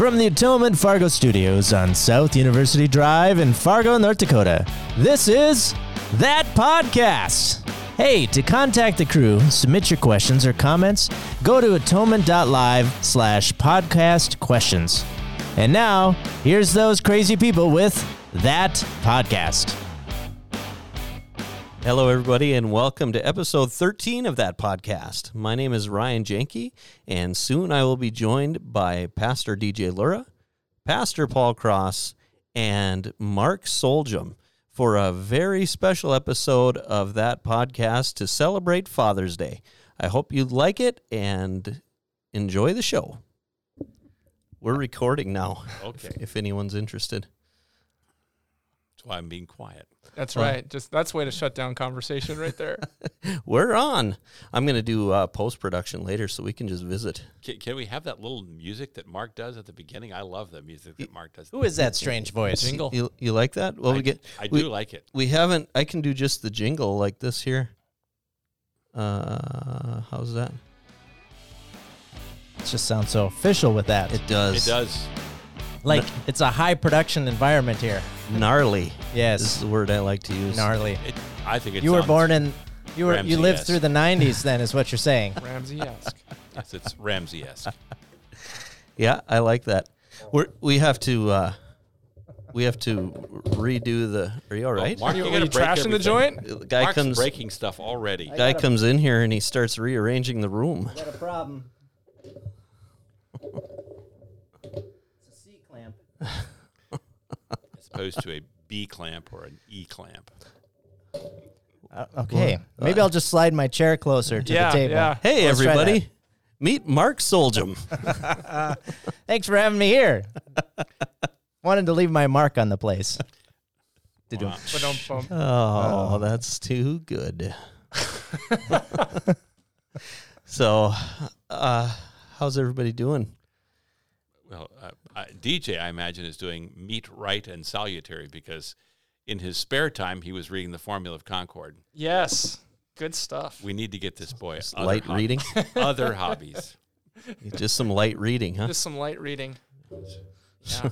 From the Atonement Fargo Studios on South University Drive in Fargo, North Dakota, this is That Podcast. Hey, to contact the crew, submit your questions or comments, go to atonement.live slash podcast questions. And now, here's those crazy people with That Podcast. Hello, everybody, and welcome to episode 13 of that podcast. My name is Ryan Janke, and soon I will be joined by Pastor DJ Lura, Pastor Paul Cross, and Mark Soljum for a very special episode of that podcast to celebrate Father's Day. I hope you like it and enjoy the show. We're recording now. Okay. If, if anyone's interested. That's why I'm being quiet. That's Well- right. Just that's way to shut down conversation right there. We're on. I'm going to do uh, post production later so we can just visit. Can, can we have that little music that Mark does at the beginning? I love the music that Mark does. Who is that strange voice? Jingle. You, you like that? Well, I, we get. I we, do like it. We haven't. I can do just the jingle like this here. Uh, how's that? It just sounds so official with that. It does. It does. Like it's a high production environment here. Gnarly. Yes. This is the word I like to use. gnarly. It, I think it You were sounds- born in you were you lived Ramsey-esque. through the 90s then is what you're saying. Ramsey-esque. Yes, it's Ramsey-esque. Yeah, I like that. We're we have to. Uh, we have to redo the. Are you all right? Mark, You, you're were gonna you break trashing the everything. joint? the guy Mark's comes. breaking stuff already. Guy comes in here and he starts rearranging the room. Got a problem. It's a C clamp. As opposed to a B clamp or an E clamp. Uh, okay, maybe I'll just slide my chair closer to Yeah, the table. yeah. Hey, Let's try everybody! Meet Mark Soljum. Thanks for having me here. Wanted to leave my mark on the place. Did Wow. But don't. Oh, that's too good. so, uh, how's everybody doing? Well, uh, uh, DJ, I imagine, is doing meet, right, and salutary because in his spare time he was reading the Formula of Concord. Yes. Good stuff. We need to get this boy other light hob- reading? other hobbies. Just some light reading, huh? Just some light reading. Yeah.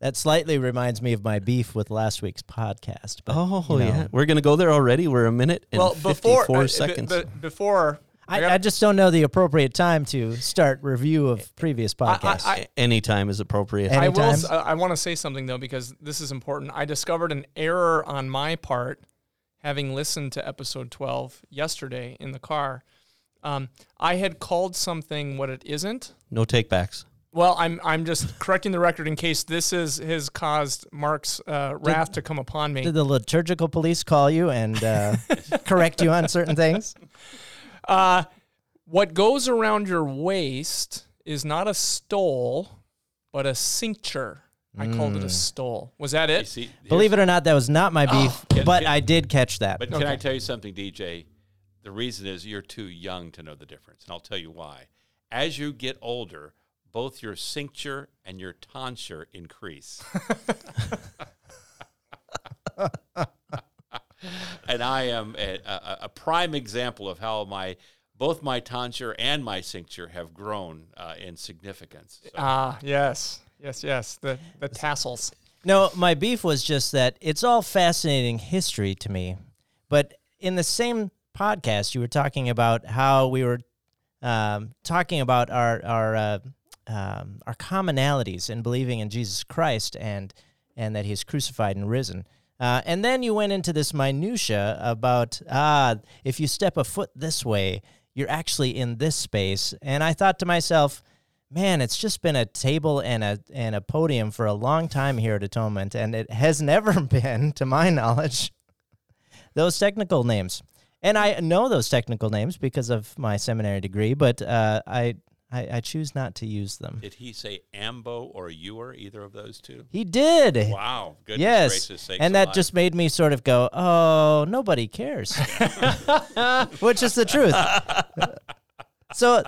That slightly reminds me of my beef with last week's podcast. But, Oh you know. yeah, we're gonna go there already. We're a minute and well, before fifty-four uh, b- seconds. b- before I, got- I just don't know the appropriate time to start review of previous podcasts. Any time is appropriate. And- I will. anytime. s- I, want to say something though because this is important. I discovered an error on my part, having listened to episode twelve yesterday in the car. Um, I had called something what it isn't. no takebacks. Well, I'm I'm just correcting the record in case this is has caused Mark's uh, wrath to come upon me. Did the liturgical police call you and uh, correct you on certain things? Uh, what goes around your waist is not a stole, but a cincture. I called it a stole. Was that it? see, Believe it or not, that was not my beef, can- but can- I did catch that. But can I tell you something, DJ? The reason is you're too young to know the difference, and I'll tell you why. As you get older, both your cincture and your tonsure increase. and I am a, a, a prime example of how my both my tonsure and my cincture have grown uh, in significance. So- Ah, yes, yes, yes. The the tassels. No, my beef was just that it's all fascinating history to me. But in the same podcast, you were talking about how we were um, talking about our our uh, um, our commonalities in believing in Jesus Christ and and that He's crucified and risen. Uh, and then you went into this minutia about ah, if you step a foot this way, you're actually in this space. And I thought to myself, man, it's just been a table and a and a podium for a long time here at Atonement, and it has never been, to my knowledge, those technical names. And I know those technical names because of my seminary degree, but uh, I, I I choose not to use them. Did he say ambo or ewer, either of those two? He did. Wow. Goodness Yes, gracious sakes and that alive. just made me sort of go, "Oh, nobody cares," which is the truth. so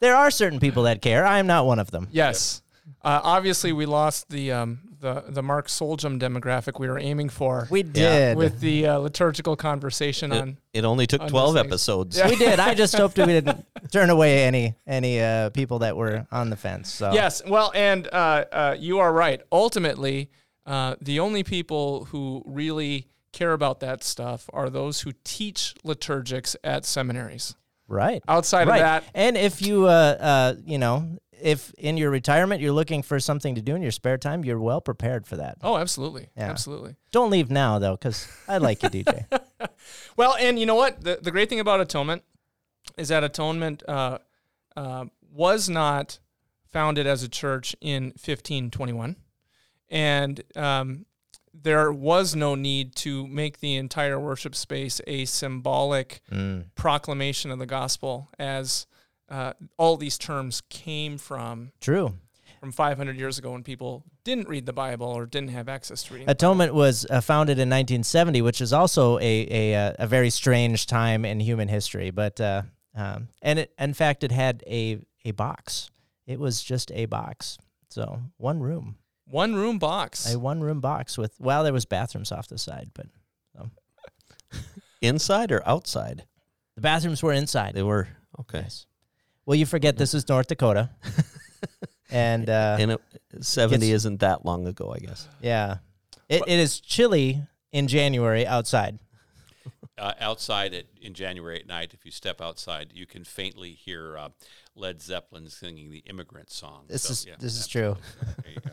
there are certain people that care. I am not one of them. Yes. Uh, obviously, we lost the um, the the the Mark Soljum demographic we were aiming for We did. with the uh, liturgical conversation It, on. it only took on 12 episodes. Yeah. we did. I just hoped we didn't turn away any any uh, people that were on the fence. So Yes, well, and uh, uh, you are right. Ultimately, uh, the only people who really care about that stuff are those who teach liturgics at seminaries. right. Outside right. of that, and if you, uh, uh, you know, if in your retirement you're looking for something to do in your spare time, you're well prepared for that. oh, absolutely, Yeah. absolutely. Don't leave now though, because I like you, DJ. Well, and you know what? The, the great thing about atonement is that atonement uh, uh, was not founded as a church in 1521. And um, there was no need to make the entire worship space a symbolic Mm. proclamation of the gospel, as uh, all these terms came from True. from 500 years ago when people didn't read the Bible or didn't have access to reading. Atonement was uh, founded in 1970, which is also a a, uh, a very strange time in human history. But uh, um, and it, in fact, it had a a box. It was just a box. So one room, One room box. a one room box with well, there was bathrooms off the side, but Inside or outside? the bathrooms were inside. They were. Okay. Yes. Well, you forget this is North Dakota, and uh, and it, 70 It's- isn't that long ago, I guess. yeah, it, it is chilly in January outside. Uh, outside at, in January at night, if you step outside, you can faintly hear uh, Led Zeppelin singing the Immigrant Song. This So, is yeah, this is true. There you go.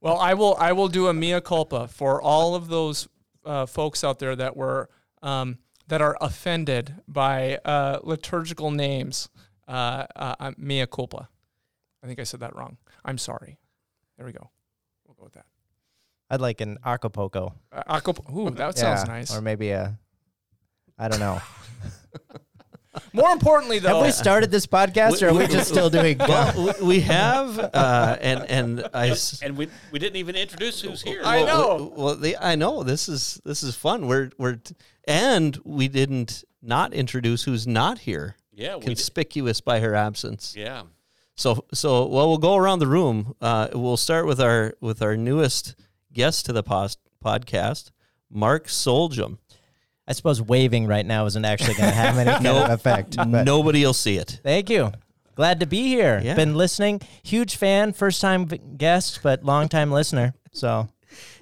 Well, I will. I will do a mea culpa for all of those uh, folks out there that were um, that are offended by uh, liturgical names. Uh, uh, mea culpa. I think I said that wrong. I'm sorry. There we go. We'll go with that. I'd like an Acapulco. Uh, acap- Ooh, that Yeah, sounds nice. Or maybe a, I don't know. More importantly, though, Have we started this podcast, or are we just still doing? Well, we- we have, uh, and and I. s- And we, we didn't even introduce who's here. I know. Well, well, the, I know this is this is fun. We're we're t- and we didn't not introduce who's not here, Yeah, we did. conspicuous by her absence. Yeah. So so well, we'll go around the room. Uh, we'll start with our with our newest guest to the pos- podcast, Mark Soljum. I suppose waving right now isn't actually going to have any kind Nope. of effect. but- Nobody will see it. Thank you. Glad to be here. Yeah. Been listening. Huge fan. First time guest, but long time listener. So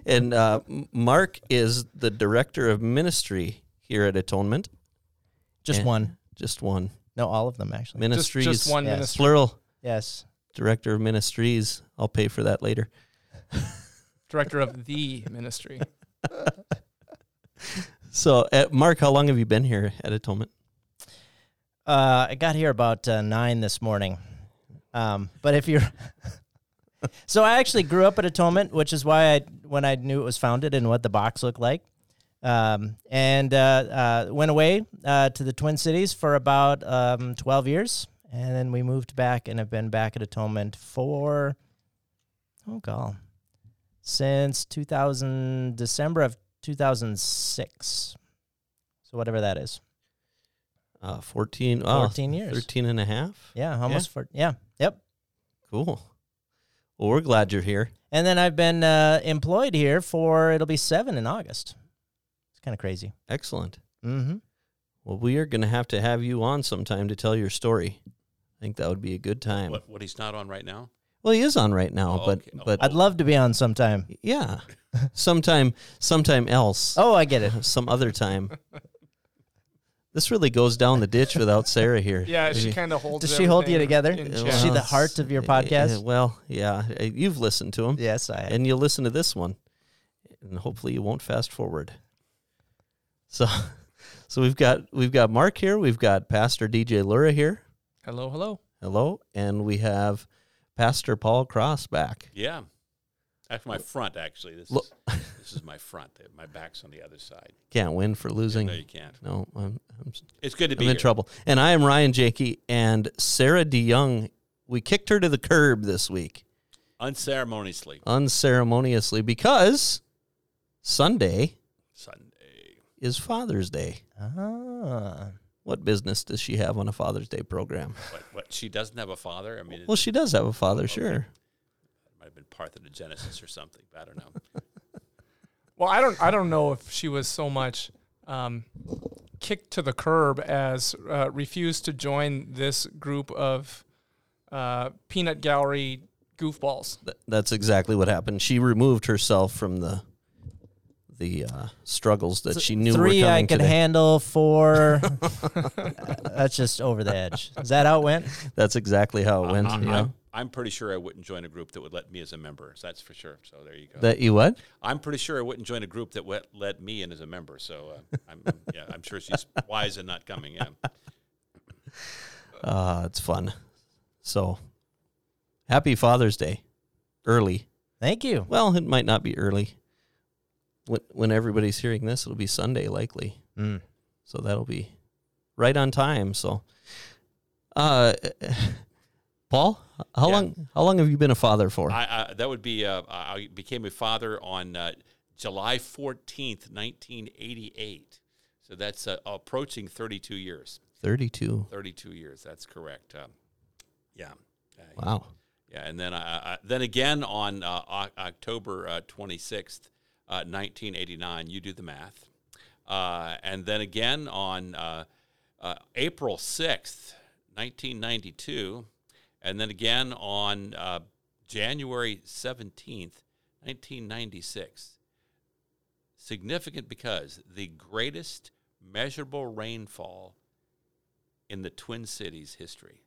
And uh, Mark is the director of ministry here at Atonement. just Yeah. one. Just one No, all of them actually. just, ministries, just one yes. ministry. plural. Yes. Director of ministries. I'll pay for that later. Director of the ministry. So, uh, Mark, how long have you been here at Atonement? Uh, I got here about uh, nine this morning. Um, but if you're, so I actually grew up at Atonement, which is why I when I knew it was founded and what the box looked like, um, and uh, uh, went away uh, to the Twin Cities for about um, twelve years, and then we moved back and have been back at Atonement for oh god, since two thousand December of two thousand six. So whatever that is, Uh, 14, oh, fourteen years. 13 and a half. Yeah, almost for yeah, yep. Cool. Well, we're glad you're here. And then I've been uh, employed here for it'll be seven in August. It's kind of crazy. Excellent. Mm-hmm. Well, we are going to have to have you on sometime to tell your story. I think that would be a good time. What, what he's not on right now? Well, he is on right now, Oh, but okay. Oh, but I'd love to be on sometime. yeah, sometime sometime else, Oh, I get it. some other time. This really goes down the ditch without Sarah here. Yeah, she kind of holds. Does she hold you together? Is check. she the heart of your uh, podcast? uh, well, yeah, uh, you've listened to him, Yes, I. Have. and you'll listen to this one, and hopefully you won't fast forward. So, so we've got we've got Mark here, we've got Pastor DJ Lura here. Hello, hello. Hello, and we have Pastor Paul Cross back. Yeah. That's my front, actually. This Look- is this is my front. My back's on the other side. Can't win for losing. No, you can't. No, I'm, I'm, It's good to I'm be in here. trouble. And I am Ryan Janke, and Sarah DeYoung. We kicked her to the curb this week, Unceremoniously. unceremoniously, because Sunday Sunday. Is Father's Day. Ah. What business does she have on a Father's Day program? What, what? She doesn't have a father? I mean, Well, she does have a father, Okay. sure. might have been parthenogenesis or something. But I don't know. Well, I don't I don't know if she was so much um, kicked to the curb as uh, refused to join this group of uh, peanut gallery goofballs. Th- that's exactly what happened. She removed herself from the the uh, struggles that she knew Three were I could today. handle. Four. that's just over the edge. Is that how it went? That's exactly how it went. I, yeah. am I'm pretty sure I wouldn't join a group that would let me as a member. So that's for sure. So there you go. That you what? I'm pretty sure I wouldn't join a group that would let me in as a member. So uh, I'm yeah, I'm sure she's wise in not coming. Yeah. Uh, it's fun. So, happy Father's Day, early. Thank you. Well, it might not be early. When when everybody's hearing this, it'll be Sunday likely. Mm. So that'll be right on time. So, uh, Paul, how Yeah. long how long have you been a father for? I, I, that would be. Uh, I became a father on uh, July 14th, 1988. So that's uh, approaching 32 years. Thirty two. 32 years. That's correct. Um, yeah. Wow. Yeah, and then then again on uh, October uh, 26th, uh, 1989. You do the math. Uh, and then again on uh, uh, April 6th, 1992. And then again on uh, January 17th, 1996. Significant because the greatest measurable rainfall in the Twin Cities history.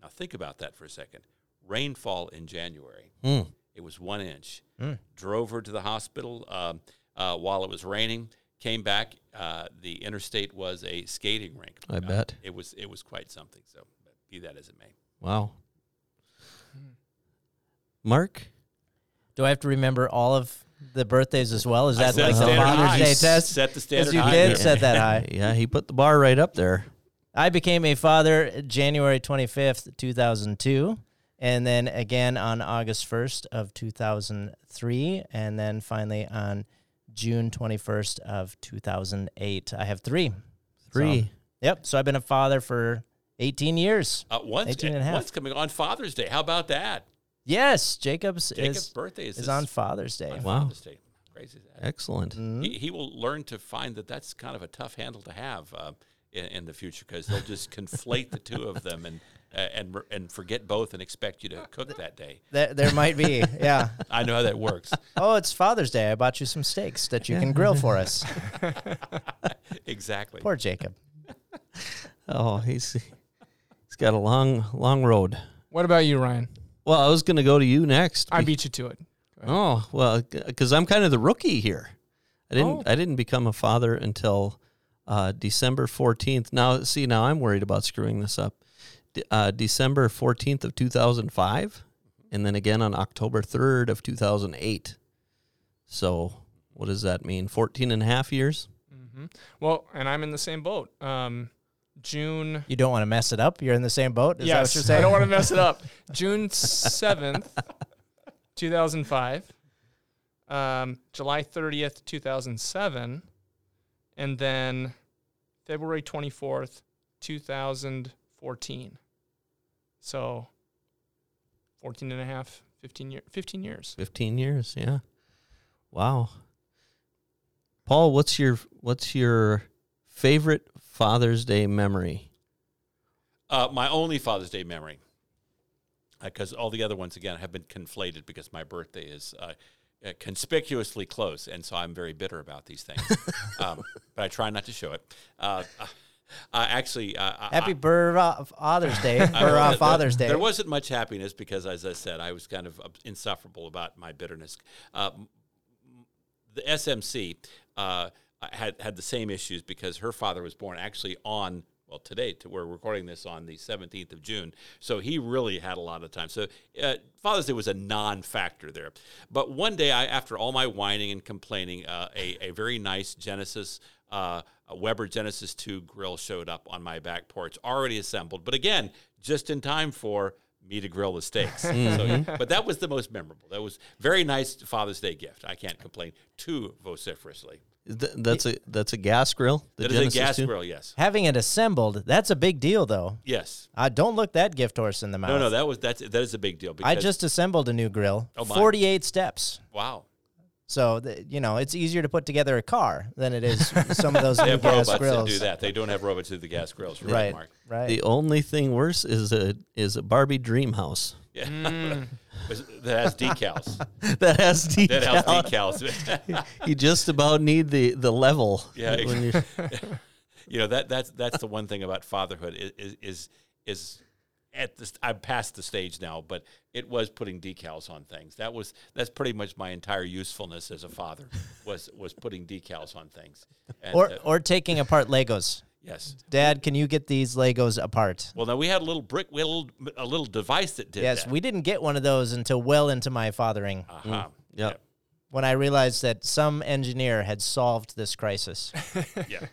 Now, think about that for a second. Rainfall in January. Hmm. It was one inch. Mm. Drove her to the hospital um, uh, while it was raining. Came back. Uh, the interstate was a skating rink. I Uh, bet. it was. It was quite something. So, be that as it may. Wow. Mark, Do I have to remember all of the birthdays as well? Is that set like the the Father's high. Day test? Set the standard you high did there. set that high. yeah, he put the bar right up there. I became a father January 25th, 2002, and then again on August 1st of 2003, and then finally on June 21st of 2008. I have three. Three. So, yep. So I've been a father for 18 years. Uh, one's, 18 and a half. one's coming on Father's Day. How about that? Yes, Jacob's, Jacob's is, birthday is, is on Father's Day. on Wow. Father's Day. Crazy is that? Excellent. Mhm. he, he will learn to find that that's kind of a tough handle to have uh, in, in the future because they'll just conflate the two of them and uh, and and forget both and expect you to cook that day. There, there might be, yeah. I know how that works. Oh, it's Father's Day. I bought you some steaks that you can grill for us. exactly. Poor Jacob. Oh, he's he's got a long long road. What about you, Ryan? Well, I was going to go to you next. I beat you to it. Oh well, because I'm kind of the rookie here. I didn't. Oh. I didn't become a father until uh, December 14th. Now, see, now I'm worried about screwing this up. De- uh, December 14th of 2005, and then again on October 3rd of 2008. So, what does that mean? 14 and a half years. Mm-hmm. Well, and I'm in the same boat. Um, June. You don't want to mess it up. You're in the same boat. Is yes, that what you're saying? I don't want to mess it up. June seventh, two thousand five. Um, July thirtieth, two thousand seven, and then February twenty fourth, two thousand fourteen. So, 14 and a half, 15, year, 15 years. 15 years. Yeah. Wow. Paul, what's your what's your favorite Father's Day memory? Uh, my only Father's Day memory, because all the other ones again have been conflated because my birthday is uh, uh, conspicuously close, and so I'm very bitter about these things. um, but I try not to show it. Uh, uh, actually, uh, I- Happy Burra Father's Day. I- there- Father's Day. There wasn't much happiness because, as I said, I was kind of uh, insufferable about my bitterness. Uh, the SMC uh, had had the same issues because her father was born actually on well today. To, we're recording this on the 17th of June, so he really had a lot of time. So uh, Father's Day was a non-factor there. But one day, I, after all my whining and complaining, uh, a a very nice Genesis. Uh, a Weber Genesis 2 grill showed up on my back porch, already assembled, but again, just in time for me to grill the steaks. So, but that was the most memorable. That was very nice Father's Day gift. I can't complain too vociferously. Th- that's a that's a gas grill. The That is a gas 2? grill. Yes. Having it assembled, that's a big deal, though. Yes. Uh, don't look that gift horse in the mouth. No, no, that was that's that is a big deal. I just assembled a new grill. Oh, my. 48 steps. wow. So, the, you know, it's easier to put together a car than it is some of those They new have gas robots that do that. They don't have robots who do the gas grills. You're Right, right, Mark. right. The only thing worse is a is a Barbie dream house Yeah. Mm. that has decals. that has decals. that has decals. You just about need the the level. Yeah, when you you know that that's that's the one thing about fatherhood is is is, is at this I'm past the stage now, but it was putting decals on things. That was that's pretty much my entire usefulness as a father was was putting decals on things. And, or, uh, or taking apart Legos. yes. Dad, can you get these Legos apart? Well, now we had a little brick, we had a little, a little device that did Yes, that. we didn't get one of those until well into my fathering Uh-huh. Yep. when I realized that some engineer had solved this crisis. Yeah.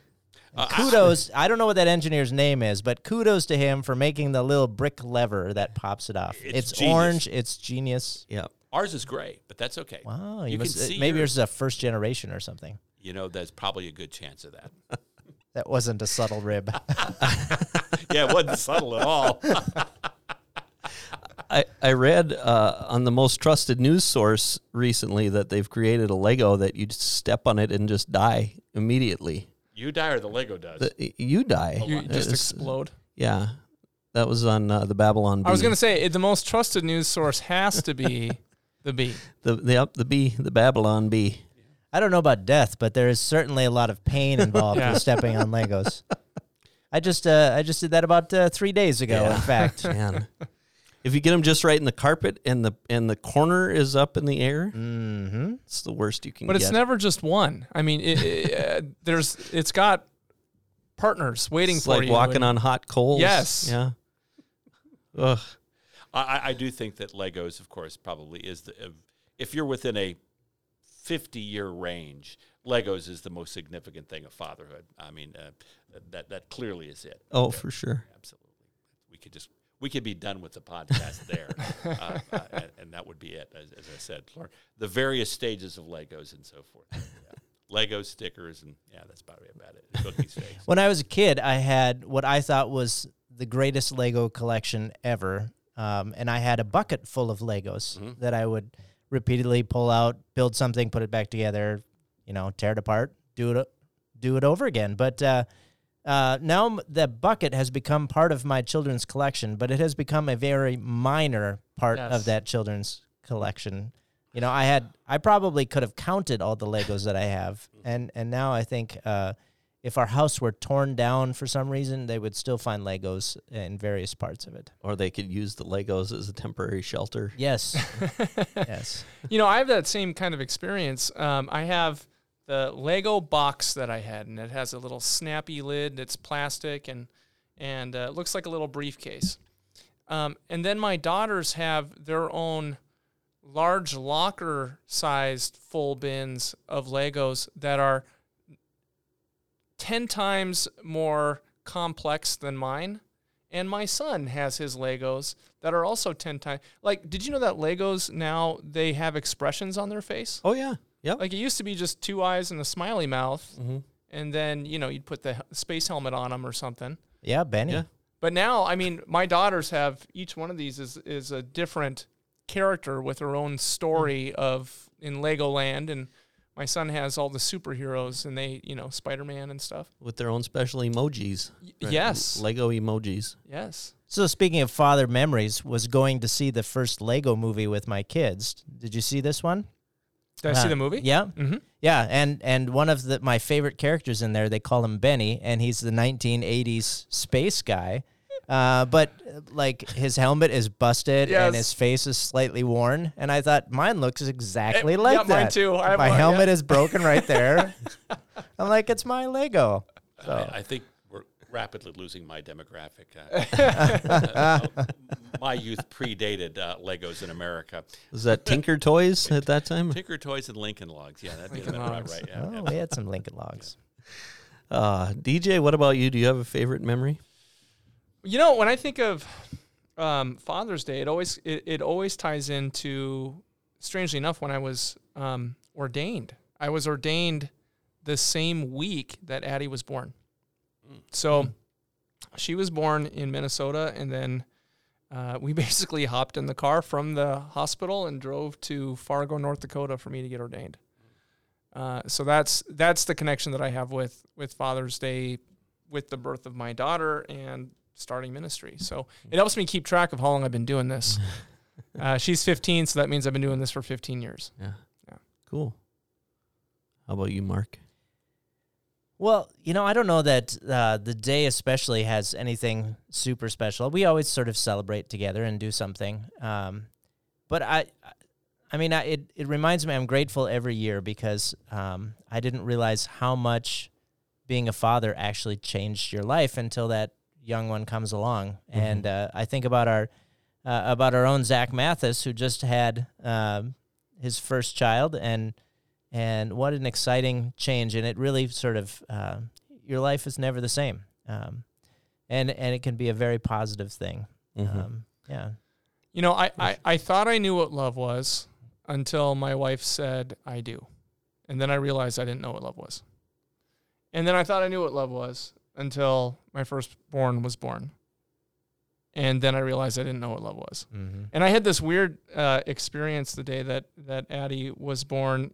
Uh, kudos. I don't know what that engineer's name is, but kudos to him for making the little brick lever that pops it off. It's It's, orange. It's genius. yeah. ours is gray, but that's okay. Wow, You you can see maybe your- yours is a first generation or something. You know, there's probably a good chance of that. That wasn't a subtle rib. yeah, it wasn't subtle at all. I, I read uh, on the most trusted news source recently that they've created a Lego that you just step on it and just die immediately. You die or the Lego does. The, you die. You just It's- explode. Yeah, that was on uh, the Babylon. Bee. I was going to say it, the most trusted news source has to be the Bee. the the up the bee the Babylon bee. I don't know about death, but there is certainly a lot of pain involved Yeah. with stepping on Legos. I just uh, I just did that about uh, three days ago. Yeah. In fact, Man, if you get them just right in the carpet and the and the corner is up in the air, hmm it's the worst you can get. But get. it's never just one. I mean, it, it, uh, there's it's got partners waiting It's for like you. walking and- on hot coals. Yes. Yeah. Ugh. I, I- I do think that Legos, of course, probably is the. If, if you're within a 50 year range, Legos is the most significant thing of fatherhood. I mean, uh, that that clearly is it. Oh, for sure. Absolutely. We could just we could be done with the podcast there, uh, uh, and, and that would be it. As, as I said, the various stages of Legos and so forth. Yeah. Lego stickers and yeah, that's probably about it. Cookie when I was a kid, I had what I thought was the greatest Lego collection ever, um, and I had a bucket full of Legos Mhm. that I would repeatedly pull out, build something, put it back together, you know, tear it apart, do it, do it over again. But uh, uh, now m- the bucket has become part of my children's collection, but it has become a very minor part Yes. of that children's collection. You know, I had I probably could have counted all the Legos that I have, and and now I think uh, if our house were torn down for some reason, they would still find Legos in various parts of it. Or they could use the Legos as a temporary shelter. Yes, yes. You know, I have that same kind of experience. Um, I have the Lego box that I had, and it has a little snappy lid. that's plastic and and uh, looks like a little briefcase. Um, and then my daughters have their own large locker-sized full bins of Legos that are ten times more complex than mine. And my son has his Legos that are also 10 times. Like, did you know that Legos now they have expressions on their face? Oh yeah. Yep. Like, it used to be just two eyes and a smiley mouth. Mhm. And then, you know, you'd put the space helmet on them or something. Yeah, Benny. Yeah. But now, I mean, my daughters have each one of these is, is a different character with her own story of in Legoland. And my son has all the superheroes and they, you know, Spider Man and stuff. With their own special emojis. Y- Right. Yes. Lego emojis. yes. So speaking of father memories, was going to see the first Lego movie with my kids. Did you see this one? Did I see Uh, the movie? Yeah. Mm-hmm. Yeah, and and one of the my favorite characters in there, they call him Benny, and he's the 1980s space guy. Uh, but like his helmet is busted Yes. and his face is slightly worn, and I thought mine looks exactly like yeah, that. mine too. I my one, helmet yeah. is broken right there. I'm like, it's my Lego. So I, I think we're rapidly losing my demographic. Uh, uh, my youth predated uh, Legos in America. Was that Tinker Toys at that time? Tinker Toys and Lincoln Logs. Yeah, that'd be about right. Yeah, oh, yeah. we had some Lincoln Logs. Uh, DJ, what about you? Do you have a favorite memory? You know, when I think of um, Father's Day, it always it, it always ties into strangely enough when I was um, ordained. I was ordained the same week that Addie was born. So she was born in Minnesota, and then uh, we basically hopped in the car from the hospital and drove to Fargo, North Dakota, for me to get ordained. Uh, so that's that's the connection that I have with with Father's Day, with the birth of my daughter and starting ministry. So it helps me keep track of how long I've been doing this. Uh, she's 15, so that means I've been doing this for 15 years. Yeah. Yeah. Cool. How about you, Mark? Well, you know, I don't know that uh, the day especially has anything super special. We always sort of celebrate together and do something. Um, but I, I mean, I, it it reminds me I'm grateful every year because um, I didn't realize how much being a father actually changed your life until that young one comes along. And uh, I think about our uh, about our own Zach Mathis, who just had um, his first child, and and what an exciting change! And it really sort of uh, your life is never the same, um, and and it can be a very positive thing. Mhm. Um, yeah, You know, I, I, I thought I knew what love was until my wife said, I do. And then I realized I didn't know what love was. And then I thought I knew what love was until my firstborn was born. And then I realized I didn't know what love was. mm-hmm. And I had this weird uh, experience the day that, that Addie was born.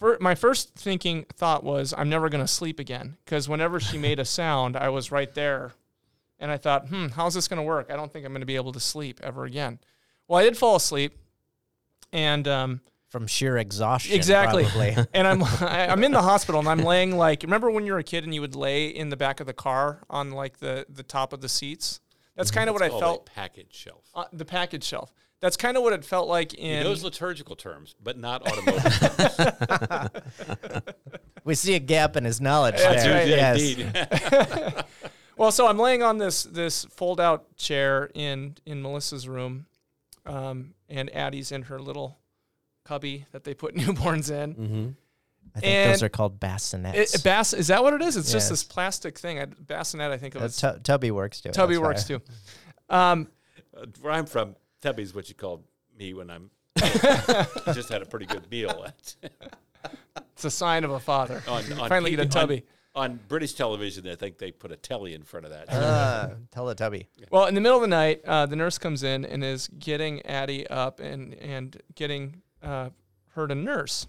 For, my first thinking thought was, I'm never going to sleep again. Because whenever she made a sound, I was right there. And I thought, hmm, how's this going to work? I don't think I'm going to be able to sleep ever again. Well, I did fall asleep. And um, from sheer exhaustion, Exactly. Probably. and I'm I- I'm in the hospital and I'm laying like remember when you were a kid and you would lay in the back of the car on like the the top of the seats. That's kind of what I It's called felt a package shelf. uh, the package shelf. That's kind of what it felt like in those liturgical terms, but not automotive. we see a gap in his knowledge That's there. right. Yes. Indeed. Well, so I'm laying on this this fold out chair in in Melissa's room, um, and Addie's in her little cubby that they put newborns in. Mm-hmm. I think those are called bassinets. It, bass is that what it is? It's just this plastic thing. I, bassinet, I think of Uh, it. tu- Tubby works too. Tubby works why. too. Um, Uh, Where I'm from, Tubby's what you call me when I'm just had a pretty good meal. it's a sign of a father. on, on finally P- get a tubby. On, British television, I think they put a telly in front of that. Uh, Teletubby. Well, in the middle of the night, uh, the nurse comes in and is getting Addie up and and getting uh, her to nurse,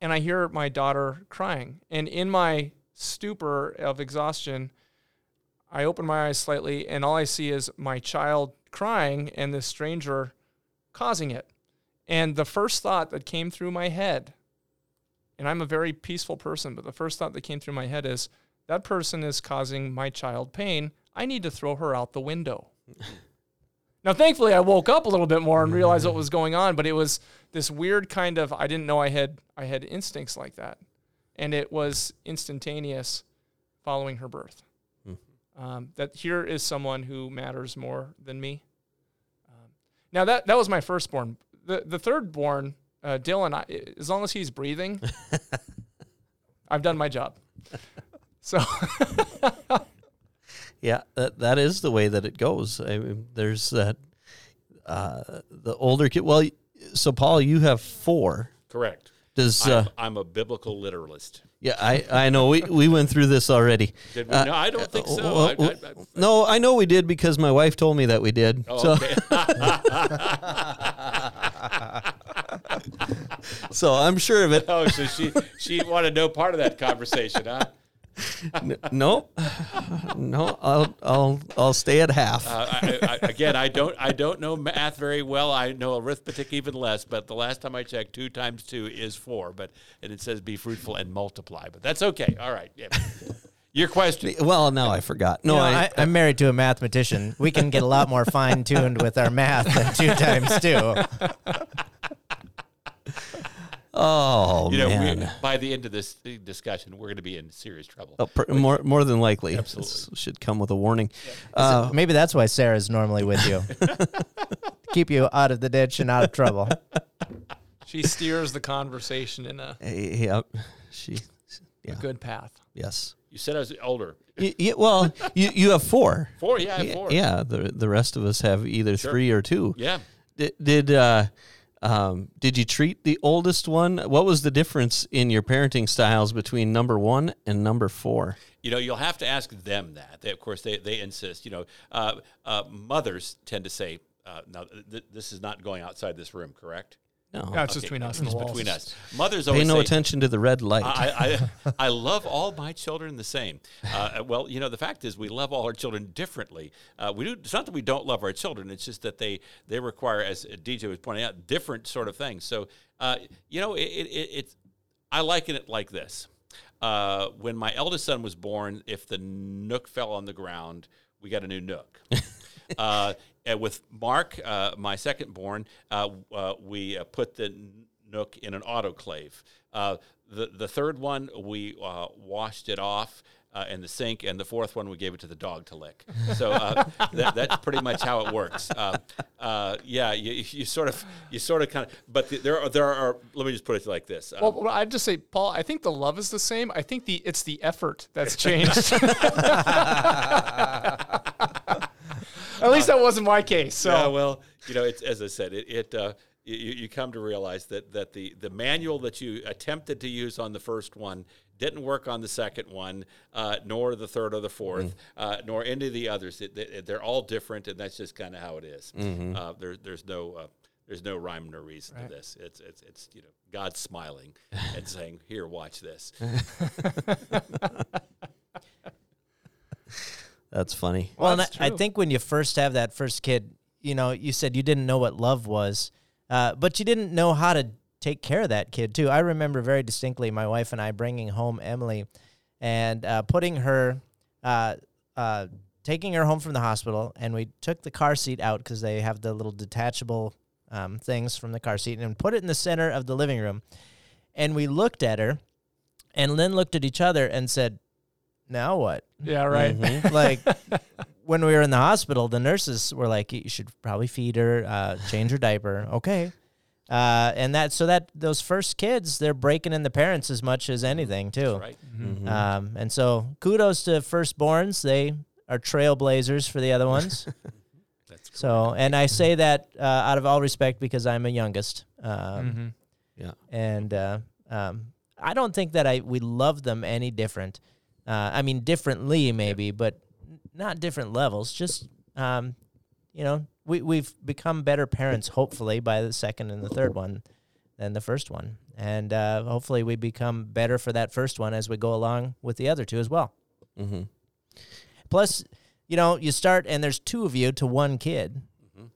and I hear my daughter crying. And in my stupor of exhaustion, I open my eyes slightly, and all I see is my child crying and this stranger causing it. And the first thought that came through my head, and I'm a very peaceful person, but the first thought that came through my head is that person is causing my child pain. I need to throw her out the window. now, thankfully, I woke up a little bit more and realized what was going on, but it was this weird kind of I didn't know I had I had instincts like that, and it was instantaneous following her birth. Um, that here is someone who matters more than me. Um, now that that was my firstborn. The the thirdborn, uh, Dylan. I, as long as he's breathing, I've done my job. So Yeah, that that is the way that it goes. I mean, there's that uh, the older kid. Well, so Paul, you have four. Correct. Does I'm, uh, I'm a biblical literalist. Yeah? I I know we we went through this already. Did we? Uh, no, I don't think so. well, I, I, I, No, I know we did because my wife told me that we did. oh, so okay. so I'm sure of it. oh, so she she wanted no part of that conversation, huh? N- no, no, I'll I'll I'll stay at half. Uh, I, I, again, I don't I don't know math very well. I know arithmetic even less. But the last time I checked, two times two is four. But and it says be fruitful and multiply. But that's okay. All right. Yeah. Your question. well, no, I forgot. No, You know, I, I, I'm married to a mathematician. We can get a lot more fine tuned with our math than two times two. oh You know, man. we, by the end of this discussion, we're going to be in serious trouble. Oh, per, more more than likely, Absolutely. This should come with a warning. Uh, Maybe that's why Sarah's normally with you. Keep you out of the ditch and out of trouble. she steers the conversation in a, yeah, she. a good path. Yes. You said I was older. Y- y- well, you you have four. Four, yeah, I have Y- four. Yeah. The the rest of us have either Sure. three or two. Yeah. Did, did uh, Um, did you treat the oldest one? What was the difference in your parenting styles between number one and number four? You know, you'll have to ask them that. They, of course, they, they insist. You know, uh, uh, mothers tend to say, uh, "Now, th- this is not going outside this room, correct?" No. Yeah, it's just Okay, between us and the it's walls. between us. Mothers always Pay no say, attention to the red light. I, I, I love all my children the same. Uh, well, you know, the fact is we love all our children differently. Uh, we do. It's not that we don't love our children. It's just that they they require, as DJ was pointing out, different sort of things. So, uh, you know, it, it, it's I liken it like this. Uh, when my eldest son was born, if the nook fell on the ground, we got a new nook. uh, with Mark, uh, my second born, uh, uh, we uh, put the nook in an autoclave. Uh, the the third one we uh, washed it off. Uh, in the sink, and the fourth one we gave it to the dog to lick. So uh, that, that's pretty much how it works. Uh, uh, yeah, you, you sort of, you sort of kind of, but the, there are there are. Let me just put it like this. Um, Well, well, I'd just say, Paul. I think the love is the same. I think the it's the effort that's changed. At least that wasn't my case. So Yeah, well, you know, it's as I said, it, it uh, you, you come to realize that that the the manual that you attempted to use on the first one didn't work on the second one, uh, nor the third or the fourth, uh, nor any of the others. It, it- they're all different, and that's just kind of how it is. Uh, there, there's no. Uh, there's no rhyme nor reason to this. It's, it's, it's, you know, God smiling and saying, "Here, watch this." That's funny. Well, and that's I, I think when you first have that first kid, you know, you said you didn't know what love was, uh, but you didn't know how to take care of that kid too. I remember very distinctly my wife and I bringing home Emily, and uh, putting her, uh, uh, taking her home from the hospital, and we took the car seat out because they have the little detachable um, things from the car seat, and put it in the center of the living room, and we looked at her, and then looked at each other and said, "Now what?" yeah, right. like when we were in the hospital, the nurses were like, "You should probably feed her, uh, change her diaper." Okay, uh, and that so that those first kids, they're breaking in the parents as much as anything too. Right? Mm-hmm. Um, and so kudos to firstborns; they are trailblazers for the other ones. That's so, and I say that uh, out of all respect because I'm a youngest. Um, Mhm. Yeah. and uh, um, I don't think that I we love them any different. Uh, I mean, differently maybe, but not different levels. Just um, you know, we we've become better parents hopefully by the second and the third one than the first one, and uh, hopefully we become better for that first one as we go along with the other two as well. Mm-hmm. Plus, you know, you start and there's two of you to one kid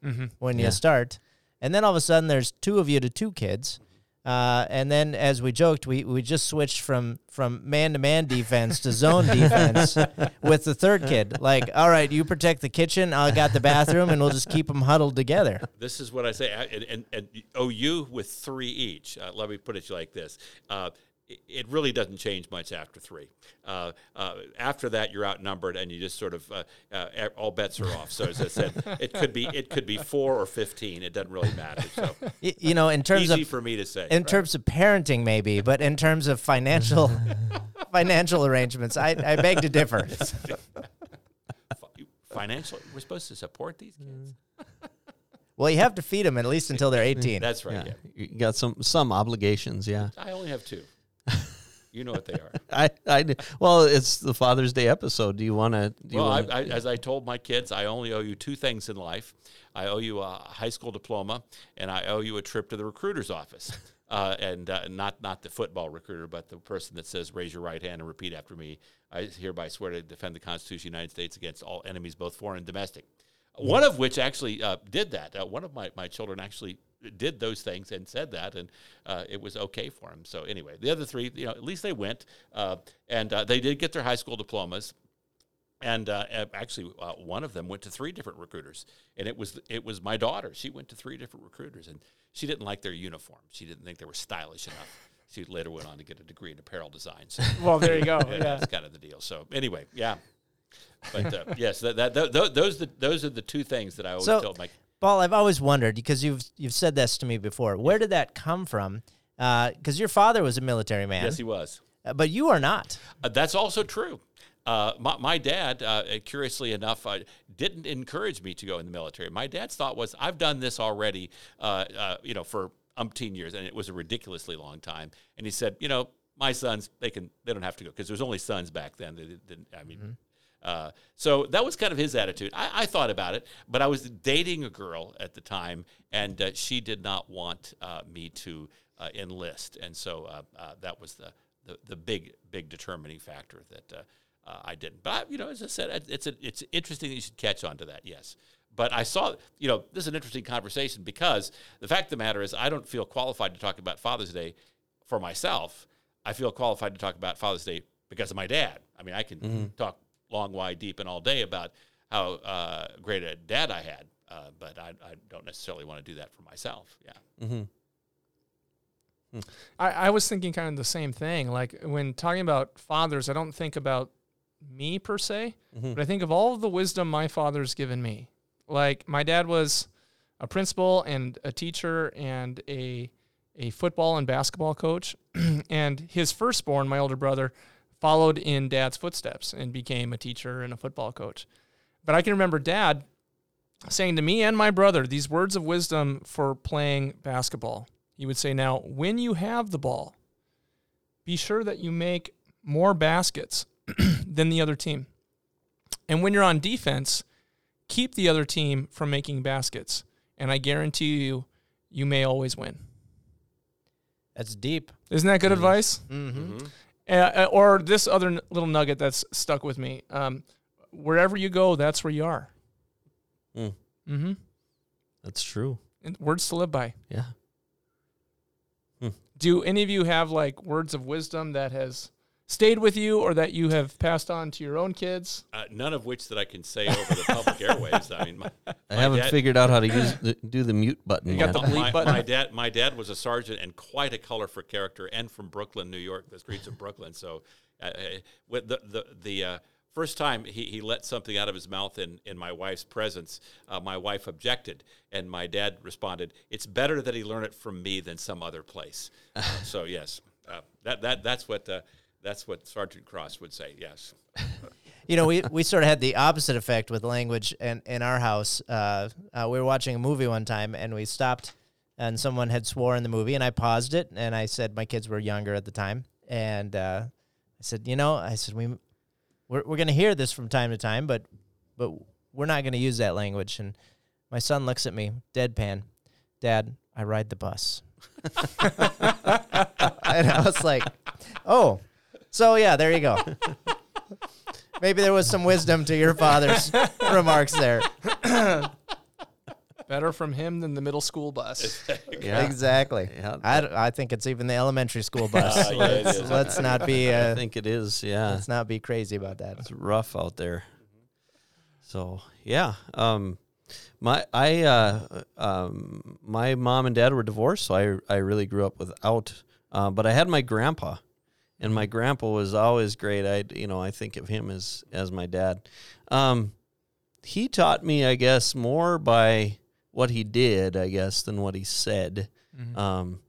Mhm. when Yeah. you start, and then all of a sudden there's two of you to two kids. Uh, and then, as we joked, we, we just switched from from man to man defense to zone defense with the third kid. Like, all right, you protect the kitchen, I got the bathroom, and we'll just keep them huddled together. This is what I say, I- and, and, and OU with three each. Uh, let me put it like this: uh, it, it really doesn't change much after three. Uh, uh, after that, you're outnumbered, and you just sort of uh, uh, all bets are off. So as I said, it could be it could be four or fifteen. It doesn't really matter. So You know, in terms easy of for me to say. in terms of parenting, maybe, but in terms of financial financial arrangements, I, I beg to differ. Fi- financially, we're supposed to support these kids. Well, you have to feed them at least until they're 18. That's right. Yeah. Yeah. You got some some obligations. Yeah. I only have two. You know what they are. I, I well, it's the Father's Day episode. Do you want to? Well, wanna, I, as I told my kids, I only owe you two things in life. I owe you a high school diploma, and I owe you a trip to the recruiter's office. Uh, and uh, not not the football recruiter, but the person that says, "Raise your right hand and repeat after me." I hereby swear to defend the Constitution of the United States against all enemies, both foreign and domestic. One of which actually uh, did that. Uh, one of my, my children actually did those things and said that, and uh, it was okay for him. So anyway, the other three, you know, at least they went, uh, and uh, they did get their high school diplomas. And uh, actually uh, one of them went to three different recruiters. And it was it was my daughter. She went to three different recruiters and she didn't like their uniform. She didn't think they were stylish enough. She later went on to get a degree in apparel design. So Well, there you go. yeah, that's kind of the deal. So anyway yeah. But uh, yes that, that, th- th- those the, those are the two things that i always So- told my Paul, I've always wondered because you've you've said this to me before. Where did that come from? Because your father was a military man, yes he was uh, but you are not. Uh, that's also true. uh, my, my dad, uh, curiously enough, uh, didn't encourage me to go in the military. My dad's thought was, I've done this already, uh, uh, you know, for umpteen years, and it was a ridiculously long time. And he said, you know, my sons, they can, they don't have to go because there's only sons back then. They didn't, I mean. Mm-hmm. Uh, so that was kind of his attitude. I, I, thought about it, but I was dating a girl at the time, and uh, she did not want uh, me to uh, enlist, and so uh, uh, that was the, the, the big big determining factor that I didn't. But I, you know, as I said, it's a, it's interesting that you should catch on to that. Yes. But I saw, you know, this is an interesting conversation because the fact of the matter is, I don't feel qualified to talk about Father's Day for myself. I feel qualified to talk about Father's Day because of my dad. I mean, I can mm-hmm. talk long, wide, deep, and all day about how uh, great a dad I had, uh, but I, I, don't necessarily want to do that for myself. Yeah. Mm-hmm. Hmm. I, I was thinking kind of the same thing. Like when talking about fathers, I don't think about me per se, mm-hmm. but I think of all of the wisdom my father's given me. Like my dad was a principal and a teacher and a a football and basketball coach, and his firstborn, my older brother, followed in dad's footsteps and became a teacher and a football coach. But I can remember dad saying to me and my brother these words of wisdom for playing basketball. He would say, Now, when you have the ball, be sure that you make more baskets than the other team. And when you're on defense, keep the other team from making baskets. And I guarantee you, you may always win. That's deep. Isn't that good mm-hmm. advice? Mm-hmm. Uh, or this other little nugget that's stuck with me. Um, wherever you go, that's where you are. Mm. Mm-hmm. That's true. And words to live by. Yeah. Hmm. Do any of you have like words of wisdom that has stayed with you or that you have passed on to your own kids? Uh, none of which that I can say over the public airways. I mean, my, I haven't dad, figured out how to use the, do the mute button. You yet. got the bleep my, button. My dad, my dad was a sergeant and quite a colorful character, and from Brooklyn, New York, the streets of Brooklyn. So, uh, uh with the the the uh, first time he, he let something out of his mouth in, in my wife's presence, uh, my wife objected, and my dad responded, "It's better that he learn it from me than some other place." Uh, so yes, uh, that that that's what uh, that's what Sergeant Cross would say. Yes. you know, we, we sort of had the opposite effect with language in, in our house. Uh, uh, we were watching a movie one time and we stopped and someone had swore in the movie and I paused it and I said my kids were younger at the time and uh, I said, you know, I said we we're we're gonna hear this from time to time, but but we're not gonna use that language. And my son looks at me, deadpan, Dad, I ride the bus. and I was like, oh, so yeah, there you go. Maybe there was some wisdom to your father's remarks there. Better from him than the middle school bus. yeah. Exactly. Yeah. I, I think it's even the elementary school bus. Uh, yeah, let's, let's, not be. Uh, I think it is. Yeah. Let's not be crazy about that. It's rough out there. So yeah, um, my I uh, um, my mom and dad were divorced, so I I really grew up without. Uh, but I had my grandpa, and my grandpa was always great. I you know I think of him as as my dad. Um, he taught me, I guess, more by what he did, I guess, than what he said. Mm-hmm. Um,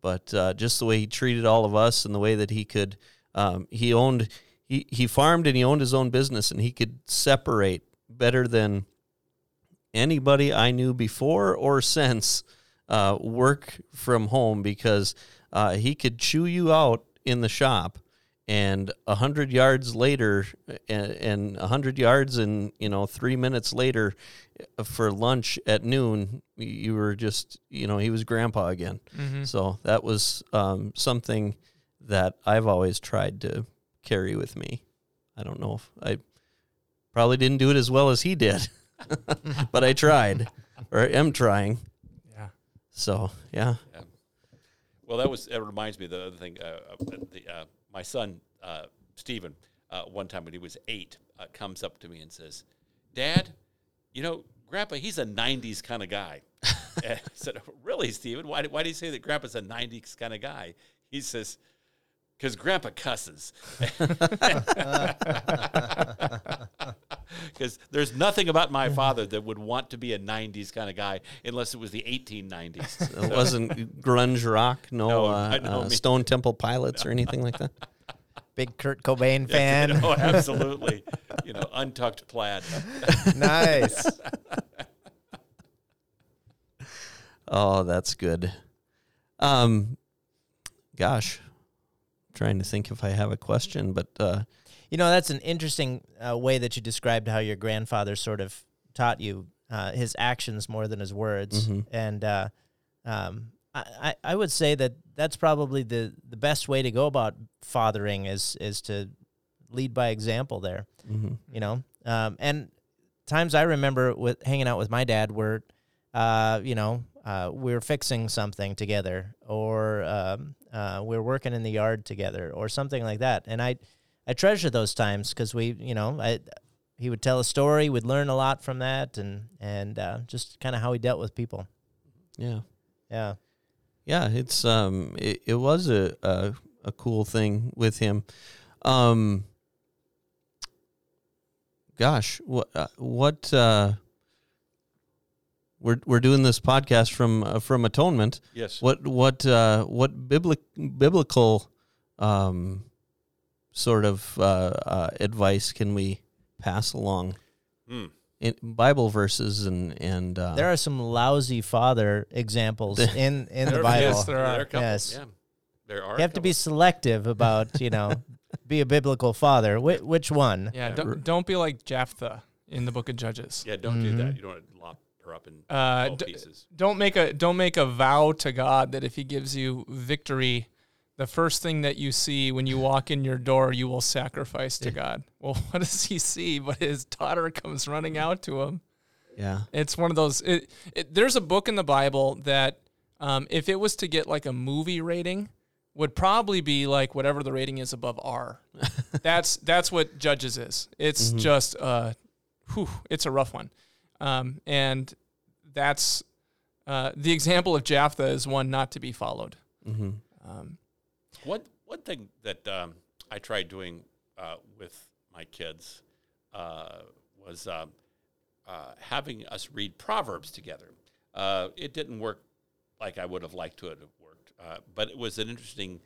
but uh, just the way he treated all of us and the way that he could, um, he owned, he he farmed and he owned his own business, and he could separate better than anybody I knew before or since uh, work from home because uh, he could chew you out in the shop and a hundred yards later and a hundred yards and you know three minutes later uh, for lunch at noon you were just you know he was grandpa again. Mm-hmm. so that was um, something that i've always tried to carry with me. I don't know if i probably didn't do it as well as he did but i tried or am trying. Yeah. So yeah, yeah. Well, that was that reminds me of the other thing. Uh, uh, the, uh, my son uh, Stephen, uh, one time when he was eight, uh, comes up to me and says, "Dad, you know, Grandpa, he's a '90s kind of guy." I said, "Really, Stephen? Why, why do you say that Grandpa's a '90s kind of guy?" He says, "Because Grandpa cusses." because there's nothing about my father that would want to be a 90s kind of guy unless it was the 1890s. It wasn't grunge rock, no, no uh, uh, Stone Temple Pilots or anything like that. Big Kurt Cobain fan. oh, absolutely. you know, untucked plaid. nice. Oh, that's good. Um, gosh, trying to think if I have a question, but uh, You know, that's an interesting uh, way that you described how your grandfather sort of taught you uh, his actions more than his words. Mhm. And uh, um, I, I would say that that's probably the, the best way to go about fathering is is to lead by example there. mhm. You know, um, and times I remember with hanging out with my dad were, uh, you know, uh, we're fixing something together, or um, uh, we're working in the yard together, or something like that. And I, I treasure those times because we, you know, I, he would tell a story, we'd learn a lot from that, and and uh, just kind of how he dealt with people. yeah, Yeah, yeah. It's um, it, it was a, a a cool thing with him. Um, gosh, what uh, what uh, we're we're doing this podcast from uh, from atonement. Yes. What what uh, what biblic, biblical um, sort of uh, uh, advice can we pass along? Hmm. In Bible verses and and uh, there are some lousy father examples in in the Bible. yes, there There are. are a couple. Yes. Yeah. There are. You have to be selective about, you know, be a biblical father. Wh- which one? Yeah, don't, don't be like Jephthah in the book of Judges. Yeah, don't do Mhm. that. You don't want to lop her up in Uh, d- pieces. don't make a don't make a vow to God that if He gives you victory, the first thing that you see when you walk in your door, you will sacrifice to God. Well, what does he see? But his daughter comes running out to him. yeah It's one of those. It, it, there's a book in the Bible that, um, if it was to get like a movie rating, would probably be like whatever the rating is above R. that's that's what Judges is. It's Mhm. just uh, whew, it's a rough one, um, and that's uh, the example of Jephthah is one not to be followed. hmm Um, One one thing that um, I tried doing uh, with my kids uh, was um, uh, having us read Proverbs together. Uh, it didn't work like I would have liked to have worked, uh, but it was an interesting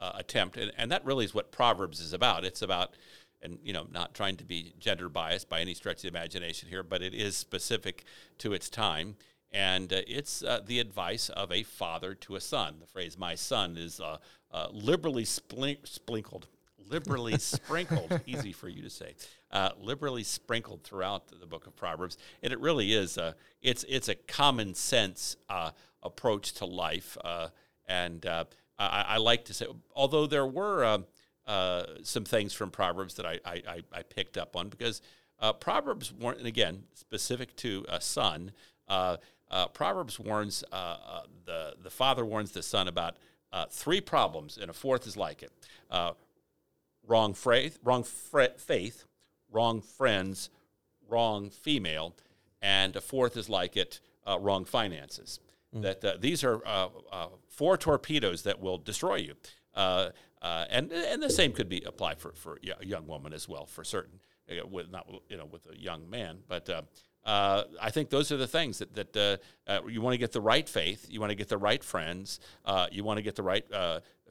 uh, attempt, and, and that really is what Proverbs is about. It's about, and you know, not trying to be gender biased by any stretch of the imagination here, but it is specific to its time. And uh, it's uh, the advice of a father to a son. The phrase "my son" is uh, uh, liberally splink- sprinkled, liberally sprinkled. Easy for you to say. Uh, liberally sprinkled throughout the book of Proverbs, and it really is. A, it's it's a common sense uh, approach to life, uh, and uh, I, I like to say, although there were uh, some things from Proverbs that I I, I- I picked up on because uh, Proverbs warn, and again specific to a son. Uh, uh, Proverbs warns uh, the the father warns the son about uh, three problems, and a fourth is like it: uh, wrong faith, wrong faith, wrong friends, wrong female, and a fourth is like it: uh, wrong finances. That uh, these are uh, uh, four torpedoes that will destroy you. Uh, uh, and and the same could be applied for for a young woman as well, for certain. uh, With not you know with a young man, but uh, uh, I think those are the things that that uh, you want to get the right faith, you want to get the right friends, you want to get the right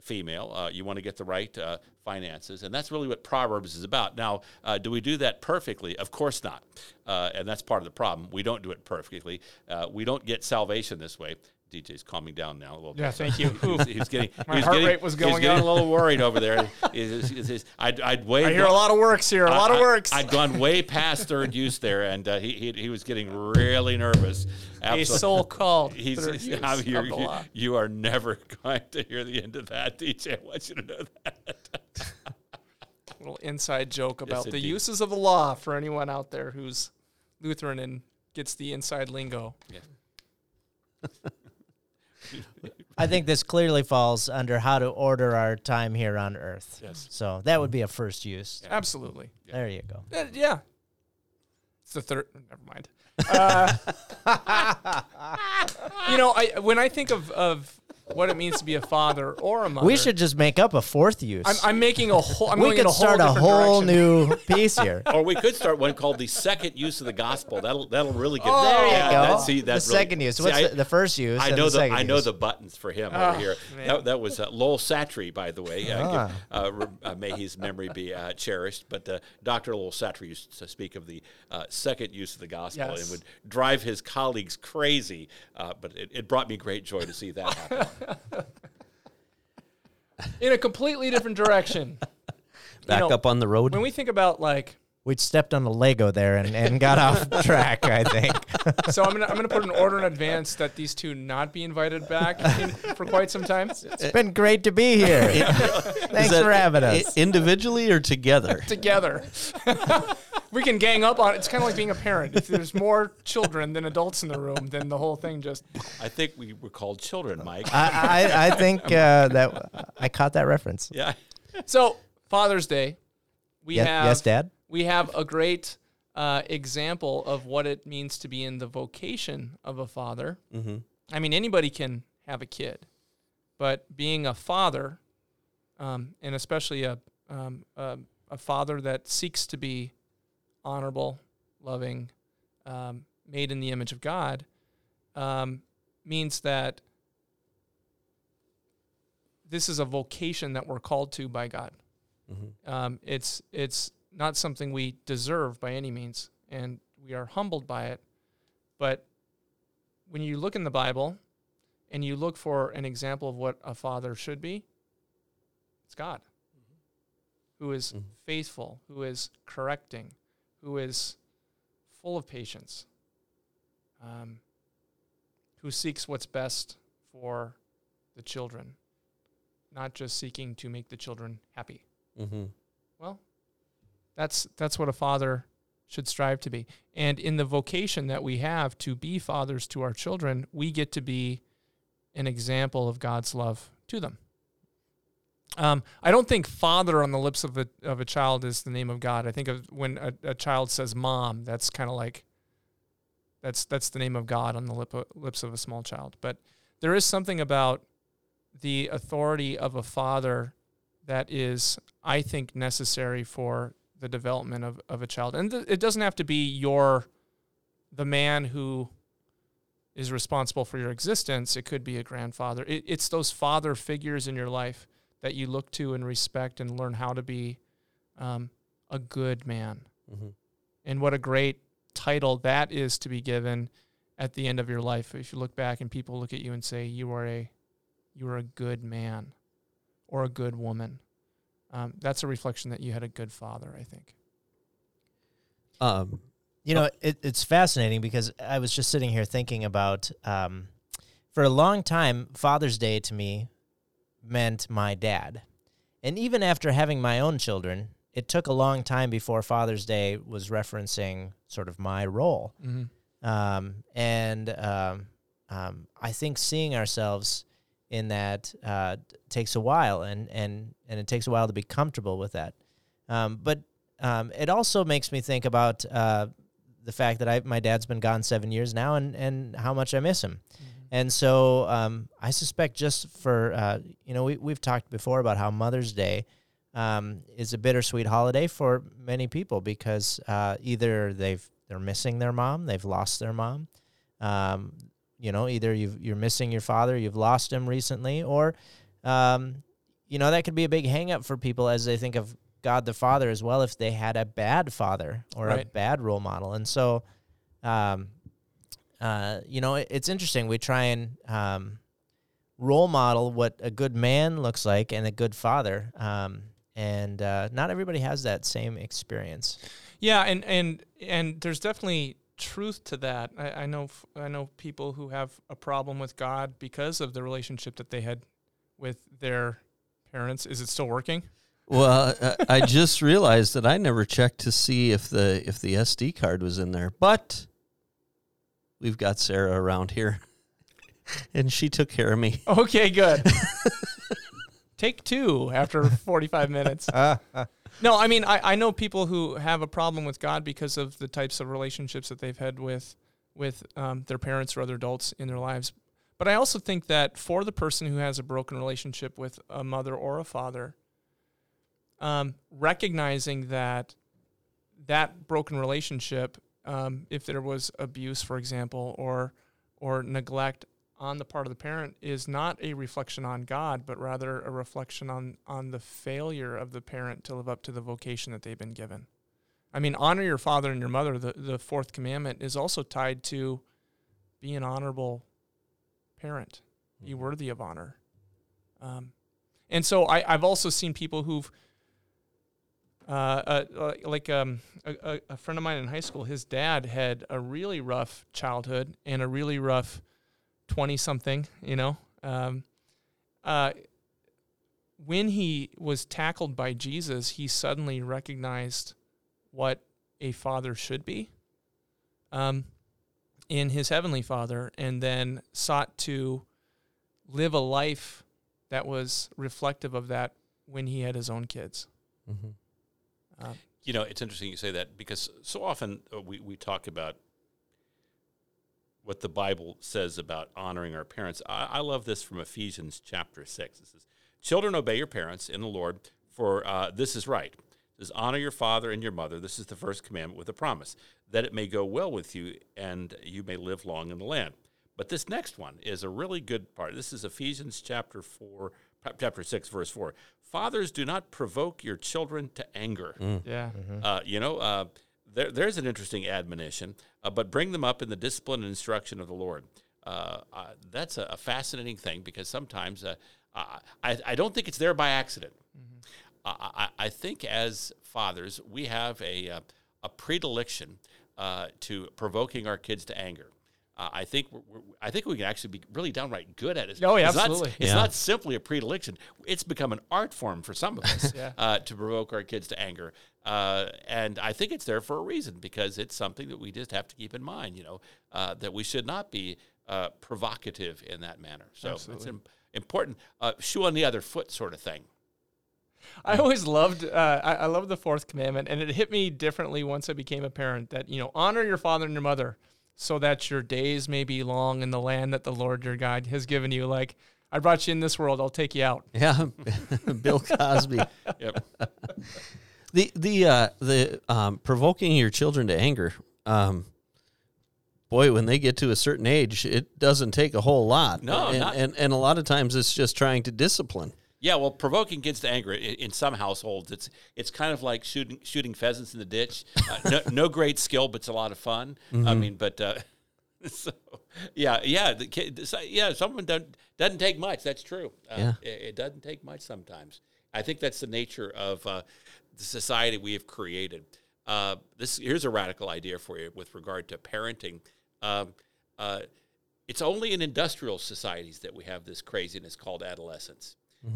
female, you want to get the right finances, and that's really what Proverbs is about. Now, do we do that perfectly? Of course not, and that's part of the problem. We don't do it perfectly. We don't get salvation this way. DJ's calming down now a little bit. Yeah, thank you. He's, was, he was getting My he was heart getting, rate was he was going getting up. a little worried over there. He's- he's- he's- I'd, I'd way I hear a lot of works here, a lot of I- works. I'd gone way past third use there, and uh, he, he he was getting really nervous. a soul called. He's, third use I'm- you're- you, you are never going to hear the end of that, DJ. I want you to know that. little inside joke about the indeed. uses of the law for anyone out there who's Lutheran and gets the inside lingo. I think this clearly falls under how to order our time here on earth. Yes. So that would be a first use. Absolutely. There you go. Uh, yeah. It's the third. Never mind. Uh, you know, I when I think of of what it means to be a father or a mother. We should just make up a fourth use. I'm, I'm making a whole. I'm we could a whole start a whole direction. new piece here. Or we could start one called the second use of the gospel. That'll that'll really get. Oh, there you yeah, go. That, see, that the really- second use. see, What's I- the, the first use? I know the, the, I know use? the buttons for him Oh, over here. That, that was uh, Lowell Satre, by the way. Uh, Ah. give- uh, uh, may his memory be uh, cherished. But uh, Dr. Lowell Satre used to speak of the uh, second use of the gospel Yes. and would drive his colleagues crazy. Uh, but it, it brought me great joy to see that happen. in a completely different direction. Back know, up on the road. When we think about like, We stepped on a Lego there and, and got off track, I think. so I'm gonna I'm gonna put an order in advance that these two not be invited back in, for quite some time It's been great to be here. Thanks for having us. individually or together? together. we can gang up on it. It's kind of like being a parent. If there's more children than adults in the room, then the whole thing just. I think we were called children, Mike. I, I, I think uh, that I caught that reference. yeah. So Father's Day, we Yes, have yes, Dad. We have a great uh, example of what it means to be in the vocation of a father. Mm-hmm. I mean, anybody can have a kid, but being a father, um, and especially a, um, a a father that seeks to be honorable, loving, um, made in the image of God, um, means that this is a vocation that we're called to by God. Mm-hmm. Um, it's it's not something we deserve by any means, and we are humbled by it. But when you look in the Bible and you look for an example of what a father should be, it's God, who is Mhm. faithful, who is correcting, who is full of patience, um, who seeks what's best for the children, not just seeking to make the children happy. Mm-hmm. Well, that's that's what a father should strive to be. And in the vocation that we have to be fathers to our children, we get to be an example of God's love to them. Um, I don't think father on the lips of a of a child is the name of God. I think when a, a child says mom, that's kind of like that's that's the name of God on the lip of, lips of a small child. But there is something about the authority of a father that is, I think, necessary for the development of, of a child. And th- it doesn't have to be your the man who is responsible for your existence. It could be a grandfather. It, it's those father figures in your life that you look to and respect and learn how to be um, a good man. Mm-hmm. And what a great title that is to be given at the end of your life. If you look back and people look at you and say you are a you are a good man or a good woman, um, that's a reflection that you had a good father. I think. Um, You know, it, it's fascinating because I was just sitting here thinking about, um, for a long time, Father's Day to me meant my dad. And even after having my own children, it took a long time before Father's Day was referencing sort of my role. Mm-hmm. Um, and um, um, I think seeing ourselves in that uh, takes a while, and, and, and it takes a while to be comfortable with that. Um, but um, it also makes me think about uh, the fact that I, my dad's been gone seven years now, and, and how much I miss him. And so um, I suspect just for, uh, you know, we, we've talked before about how Mother's Day um, is a bittersweet holiday for many people because uh, either they've, they're missing their mom, they've lost their mom. You know, either you've, you're missing your father, you've lost him recently, or, um, you know, that could be a big hang up for people as they think of God the Father as well if they had a bad father or a bad role model. And so, um, uh, you know, it, it's interesting. We try and um, role model what a good man looks like and a good father. Um, and uh, not everybody has that same experience. Yeah, and and and there's definitely truth to that. I, I know f- I know people who have a problem with God because of the relationship that they had with their parents. Is it still working? well, uh, uh I just realized that I never checked to see if the if the SD card was in there, but we've got Sarah around here, and she took care of me. Okay, good. Take two after 45 minutes. Ah, ah. No, I mean, I, I know people who have a problem with God because of the types of relationships that they've had with with um, their parents or other adults in their lives. But I also think that for the person who has a broken relationship with a mother or a father, um, recognizing that that broken relationship, um, if there was abuse, for example, or or neglect on the part of the parent, is not a reflection on God, but rather a reflection on on the failure of the parent to live up to the vocation that they've been given. I mean, honor your father and your mother. The the fourth commandment is also tied to be an honorable parent, be worthy of honor. Um, and so I, I've also seen people who've uh, uh, like um, a, a friend of mine in high school, his dad had a really rough childhood and a really rough 20 something, you know. Um, uh, when he was tackled by Jesus, he suddenly recognized what a father should be um, in his heavenly father and then sought to live a life that was reflective of that when he had his own kids. Mm-hmm. Uh, You know, it's interesting you say that because so often uh, we, we talk about what the Bible says about honoring our parents. I, I love this from Ephesians chapter 6. It says, Children, obey your parents in the Lord, for uh, this is right. It says, Honor your father and your mother. This is the first commandment with a promise, that it may go well with you and you may live long in the land. But this next one is a really good part. This is Ephesians chapter 4, chapter 6, verse 4. Fathers, do not provoke your children to anger. yeah. Uh, you know, uh, there, there's an interesting admonition, uh, but bring them up in the discipline and instruction of the Lord. Uh, uh, that's a, a fascinating thing because sometimes uh, I, I don't think it's there by accident. I, I, I think as fathers, we have a, uh, a predilection uh, to provoking our kids to anger. Uh, I think we're, we're- I think we can actually be really downright good at it. Oh, yeah, It's not- absolutely. it's Yeah. not simply a predilection; it's become an art form for some of us Yeah. uh, to provoke our kids to anger. Uh, and I think it's there for a reason because it's something that we just have to keep in mind. You know uh, that we should not be uh, provocative in that manner. So it's Absolutely. important. Uh, shoe on the other foot, sort of thing. I always loved uh, I, I loved the fourth commandment, and it hit me differently once I became a parent. That you know, honor your father and your mother, so that your days may be long in the land that the Lord your God has given you. Like I brought you in this world, I'll take you out. Yeah, Bill Cosby. Yep. the the uh, the um, provoking your children to anger. Um, boy, when they get to a certain age, it doesn't take a whole lot. No, and, not- and and a lot of times it's just trying to discipline. Yeah, well, provoking kids to anger in some households, it's it's kind of like shooting shooting pheasants in the ditch. Uh, no, no great skill, but it's a lot of fun. I mean, but uh, so yeah, yeah, the kid, so- yeah. Someone doesn't doesn't take much. That's true. Uh, Yeah. it, it doesn't take much sometimes. I think that's the nature of uh, the society we have created. Uh, this here's a radical idea for you with regard to parenting. Um, uh, it's only in industrial societies that we have this craziness called adolescence.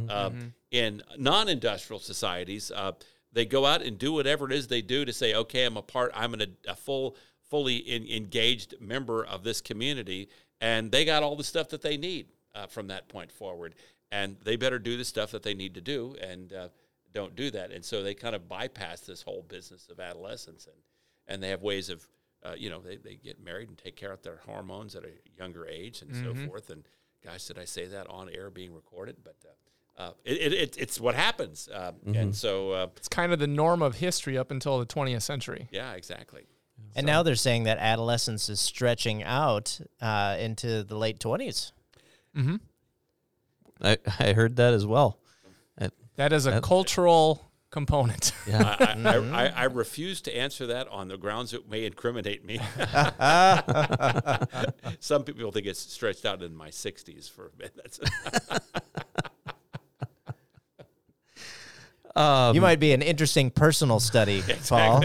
Um, In non-industrial societies, uh, they go out and do whatever it is they do to say, "Okay, I'm a part. I'm an, a full, fully in, engaged member of this community," and they got all the stuff that they need uh, from that point forward. And they better do the stuff that they need to do, and uh, don't do that. And so they kind of bypass this whole business of adolescence, and and they have ways of, uh, you know, they, they get married and take care of their hormones at a younger age and so forth. And gosh, did I say that on air being recorded? But uh, uh, it, it, it, it's what happens. Uh, And so, uh, It's kind of the norm of history up until the 20th century. yeah, exactly. And now they're saying that adolescence is stretching out uh, into the late 20s. Mm-hmm. I, I heard that as well. That- That is a That- cultural component. yeah. I, I, I, I refuse to answer that on the grounds it may incriminate me. Some people think it's stretched out in my 60s for a bit. That's Um, You might be an interesting personal study, Paul.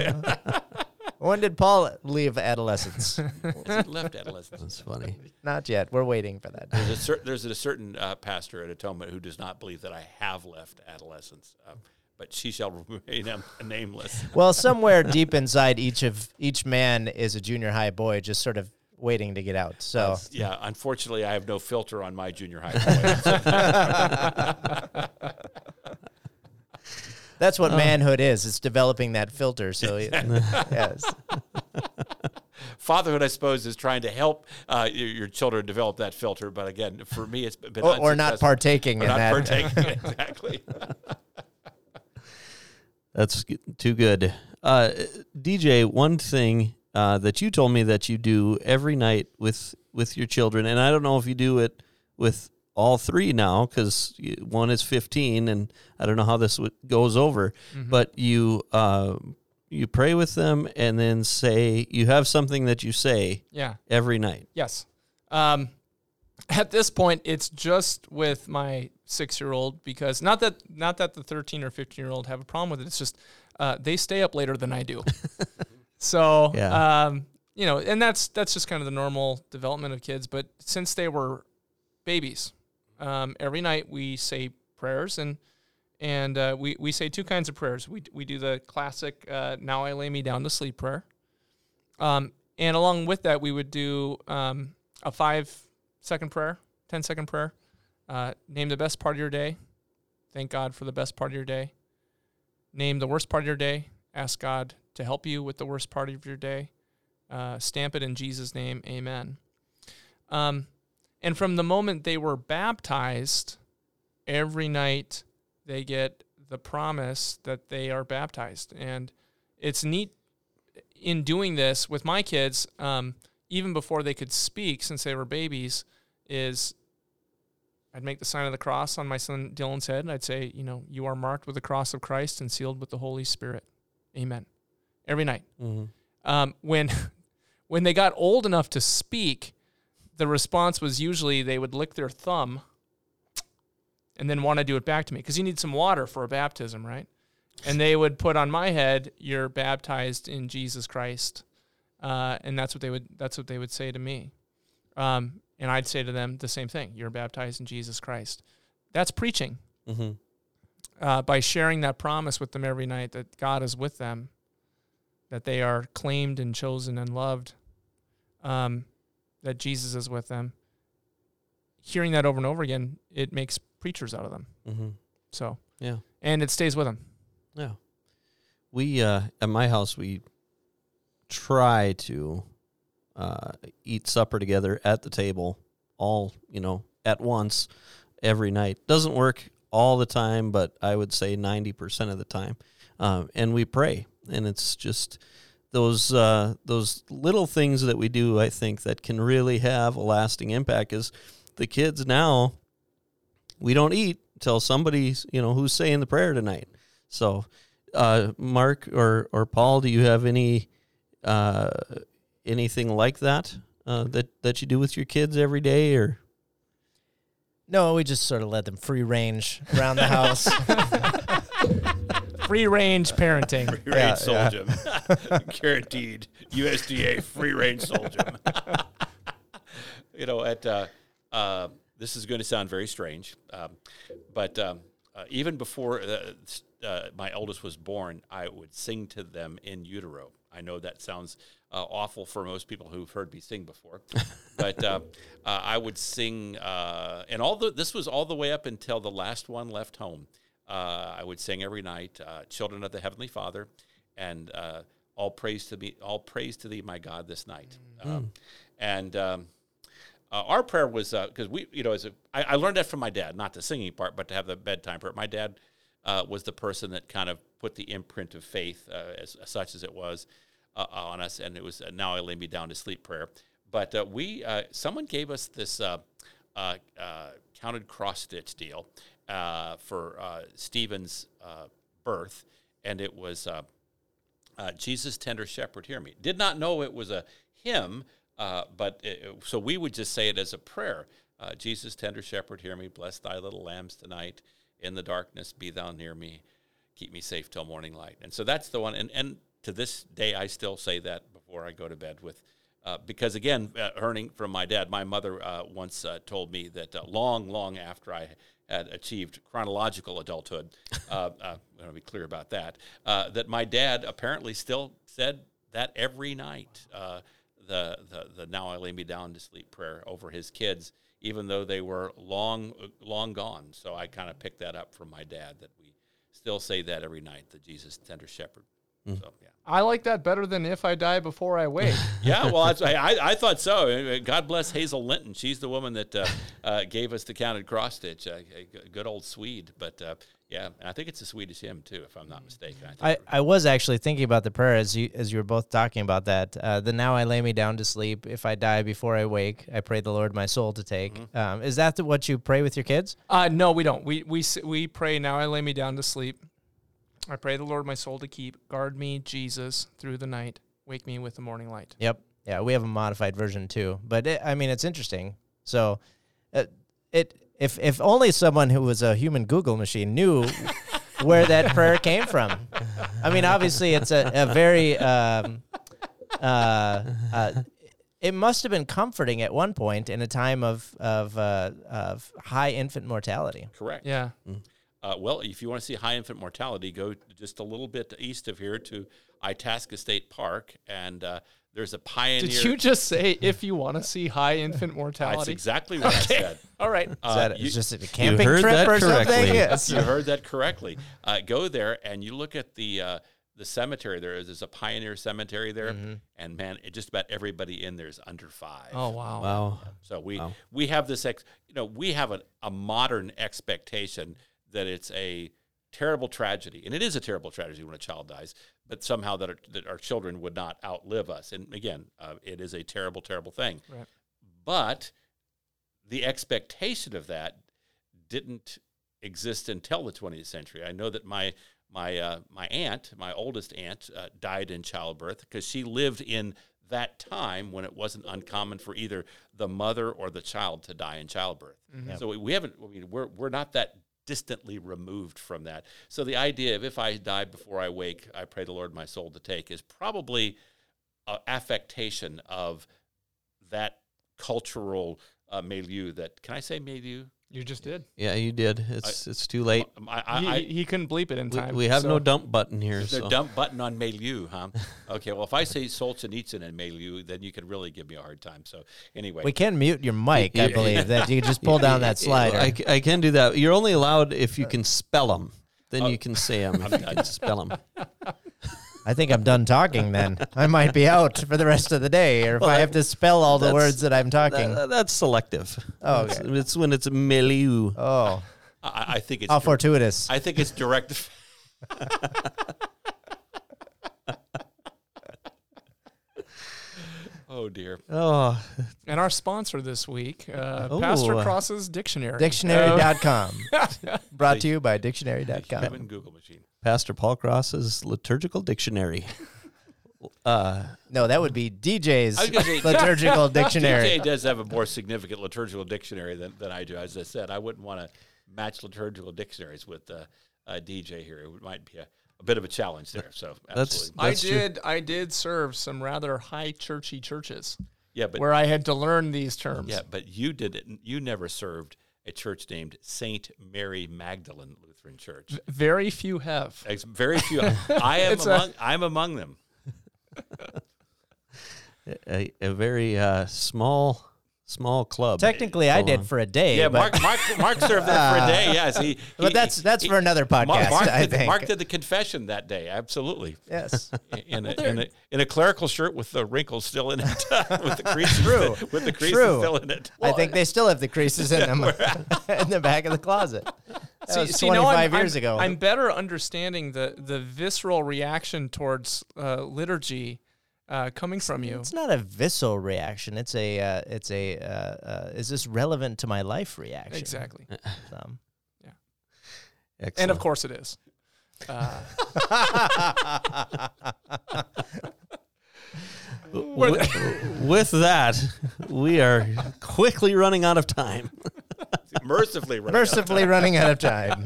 when did Paul leave adolescence? left adolescence. That's funny. Not yet. We're waiting for that. There's a, cer- there's a certain uh, pastor at Atonement who does not believe that I have left adolescence, uh, but she shall remain um, nameless. Well, somewhere deep inside each of each man is a junior high boy, just sort of waiting to get out. So Yeah, unfortunately, I have no filter on my junior high. boy. That's what manhood is. It's developing that filter. So yes, fatherhood, I suppose, is trying to help uh, your, your children develop that filter. But again, for me, it's been or, or not partaking Or in not that. partaking exactly. That's too good. Uh, DJ, one thing uh, that you told me that you do every night with with your children, and I don't know if you do it with all three now because one is 15, and I don't know how this w- goes over, but you uh, you pray with them and then say you have something that you say Yeah. every night. Yes. Um, at this point, it's just with my six-year-old because not that not that the thirteen or fifteen-year-old have a problem with it. It's just uh, they stay up later than I do. so, Yeah. um, you know, and that's that's just kind of the normal development of kids. But since they were babies, um, every night we say prayers and and uh, we we say two kinds of prayers. We we do the classic uh, "Now I lay me down to sleep" prayer. Um, and along with that, we would do um, a five second prayer, 10 second prayer. Uh, name the best part of your day. Thank God for the best part of your day. Name the worst part of your day. Ask God to help you with the worst part of your day. Uh, stamp it in Jesus' name. Amen. Um, and from the moment they were baptized, every night they get the promise that they are baptized. And it's neat in doing this with my kids, um, even before they could speak, since they were babies, is I'd make the sign of the cross on my son Dylan's head, and I'd say, you know, you are marked with the cross of Christ and sealed with the Holy Spirit. Amen. Every night. Mm-hmm. Um, when when they got old enough to speak, the response was usually they would lick their thumb and then want to do it back to me because you need some water for a baptism, right? And they would put on my head, "You're baptized in Jesus Christ," uh, and that's what they would that's what they would say to me. Um, and I'd say to them the same thing: "You're baptized in Jesus Christ." That's preaching Mm-hmm. uh, by sharing that promise with them every night that God is with them, that they are claimed and chosen and loved, um, that Jesus is with them. Hearing that over and over again, it makes preachers out of them. Mm-hmm. So, Yeah. and it stays with them. Yeah. We uh at my house we try to uh eat supper together at the table all, you know, at once every night. Doesn't work all the time, but I would say 90% of the time. Um and we pray and it's just those uh those little things that we do I think that can really have a lasting impact is the kids now we don't eat till somebody's, you know, who's saying the prayer tonight. So, uh, Mark or or Paul, do you have any uh, anything like that uh, that that you do with your kids every day, or No, we just sort of let them free range around the house. Free range parenting. Free Yeah, range yeah. Soldium. Guaranteed USDA free range Soldium. you know, at uh, uh, this is going to sound very strange, um, but um, uh, even before uh, uh, my eldest was born, I would sing to them in utero. I know that sounds uh, awful for most people who've heard me sing before, but uh, uh, I would sing, uh, and all the this was all the way up until the last one left home. Uh, I would sing every night, uh, "Children of the Heavenly Father," and uh, "All praise to me, all praise to Thee, my God, this night." Um, and um, uh, our prayer was because we, you know, as a, I, I learned that from my dad, not the singing part, but to have the bedtime prayer. My dad uh, was the person that kind of put the imprint of faith, uh, as, such as it was, uh, on us, and it was uh, "Now I lay me down to sleep" prayer. But uh, we, uh, someone gave us this uh, uh, uh, counted cross stitch deal uh, for uh, Stephen's uh, birth, and it was. Uh, uh, Jesus, tender shepherd, hear me. Did not know it was a hymn, but it, so we would just say it as a prayer. Jesus, tender shepherd, hear me. Bless thy little lambs tonight. In the darkness, be thou near me. Keep me safe till morning light. And so that's the one. And, and to this day, I still say that before I go to bed with. Uh, because again, uh, learning from my dad, my mother uh, once told me that long, long after I had achieved chronological adulthood, uh, uh, I want to be clear about that, uh, that my dad apparently still said that every night, uh, the, the, the now I lay me down to sleep prayer over his kids, even though they were long, long gone. So I kind of picked that up from my dad that we still say that every night, the Jesus tender shepherd. So, yeah. I like that better than if I die before I wake. Yeah, well, that's, I, I thought so. God bless Hazel Linton. She's the woman that uh, uh, gave us the counted cross stitch. Uh, a g- good old Swede. But uh, yeah, and I think it's a Swedish hymn too, if I'm not mistaken. I think I, I was actually thinking about the prayer as you as you were both talking about that. Uh, the now I lay me down to sleep. If I die before I wake, I pray the Lord my soul to take. Mm-hmm. Um, is that the, what you pray with your kids? Uh, no, we don't. We we we pray now. I lay me down to sleep. I pray the Lord my soul to keep. Guard me, Jesus, through the night. Wake me with the morning light. Yep. Yeah, we have a modified version too. But it, I mean, it's interesting. So, uh, it if if only someone who was a human Google machine knew where that prayer came from. I mean, obviously, it's a, a very um, uh, uh, it must have been comforting at one point in a time of of uh, of high infant mortality. correct. Yeah. Uh, well, if you want to see high infant mortality, go just a little bit east of here to Itasca State Park, and uh, there's a pioneer. Did you just say if you want to see high infant mortality? That's exactly what I said. All right. Is Uh, that you- just a camping heard trip that or something? correctly. Yes. you heard that correctly. Uh, go there and you look at the uh, the cemetery. There is there's a pioneer cemetery there, and man, it, just about everybody in there is under five. Oh wow. Wow. So we Wow. we have this ex, you know we have a, a modern expectation that it's a terrible tragedy, and it is a terrible tragedy when a child dies. But somehow that our, that our children would not outlive us, and again, uh, it is a terrible, terrible thing. Right. But the expectation of that didn't exist until the 20th century. I know that my my uh, my aunt, my oldest aunt, uh, died in childbirth because she lived in that time when it wasn't uncommon for either the mother or the child to die in childbirth. So we, we haven't. I mean, we're we're not that distantly removed from that. So the idea of if I die before I wake, I pray the Lord my soul to take is probably a affectation of that cultural uh, milieu. That can I say milieu? You just did. Yeah, you did. It's it's too late. I, I, he, I, he couldn't bleep it in We, time. we have so- no dump button here. the So. dump button on milieu, huh? Okay, well, if I say Solzhenitsyn and milieu, then you could really give me a hard time. So anyway, We can mute your mic, I believe. That you can just pull down that slider. I, I can do that. You're only allowed if you can spell them. Then you oh. can say them if you can spell them. I think I'm done talking then. I might be out for the rest of the day, or if I have to spell all the words that I'm talking. that's selective. Oh, it's, okay. it's when it's milieu. oh, I, I think it's how dir- fortuitous. I think it's direct. oh dear. Oh, And our sponsor this week, uh, Oh. Pastor Cross's Dictionary. Dictionary.com. Brought to you by Dictionary.com. Human Google machine. Pastor Paul Cross's liturgical dictionary. Uh, No, that would be DJ's I was gonna say- liturgical dictionary. DJ does have a more significant liturgical dictionary than, than I do. As I said, I wouldn't want to match liturgical dictionaries with uh, uh, DJ here. It might be a, a bit of a challenge there. So That's- absolutely. I That's true. did. I did serve some rather high churchy churches yeah, but where I had to learn these terms. yeah, but you did it. You never served a church named Saint Mary Magdalene Lutheran Church. Very few have. Ex- Very few. I am among. I'm among them. a, a very uh, small, small club. Technically, I did for a day. Yeah, but, Mark. Mark, Mark served there for a day. Yes, he. but that's that's he- for another Mark, podcast. Mark I did, think. Mark did the confession that day. Absolutely. yes. In a, in, a, in a clerical shirt with the wrinkles still in it, with the creases, True. with the creases True. still in it. I think they still have the creases in them in the back of the closet. That was now 25 I'm- years I'm- ago. I'm better understanding the the visceral reaction towards uh, liturgy uh, coming from you. It's not a visceral reaction. It's a uh, it's a uh, uh, is this relevant to my life reaction? Exactly. So. And Excellent. of course it is. Uh, with, with that, we are quickly running out of time. mercifully. running out of Mercifully running out of time.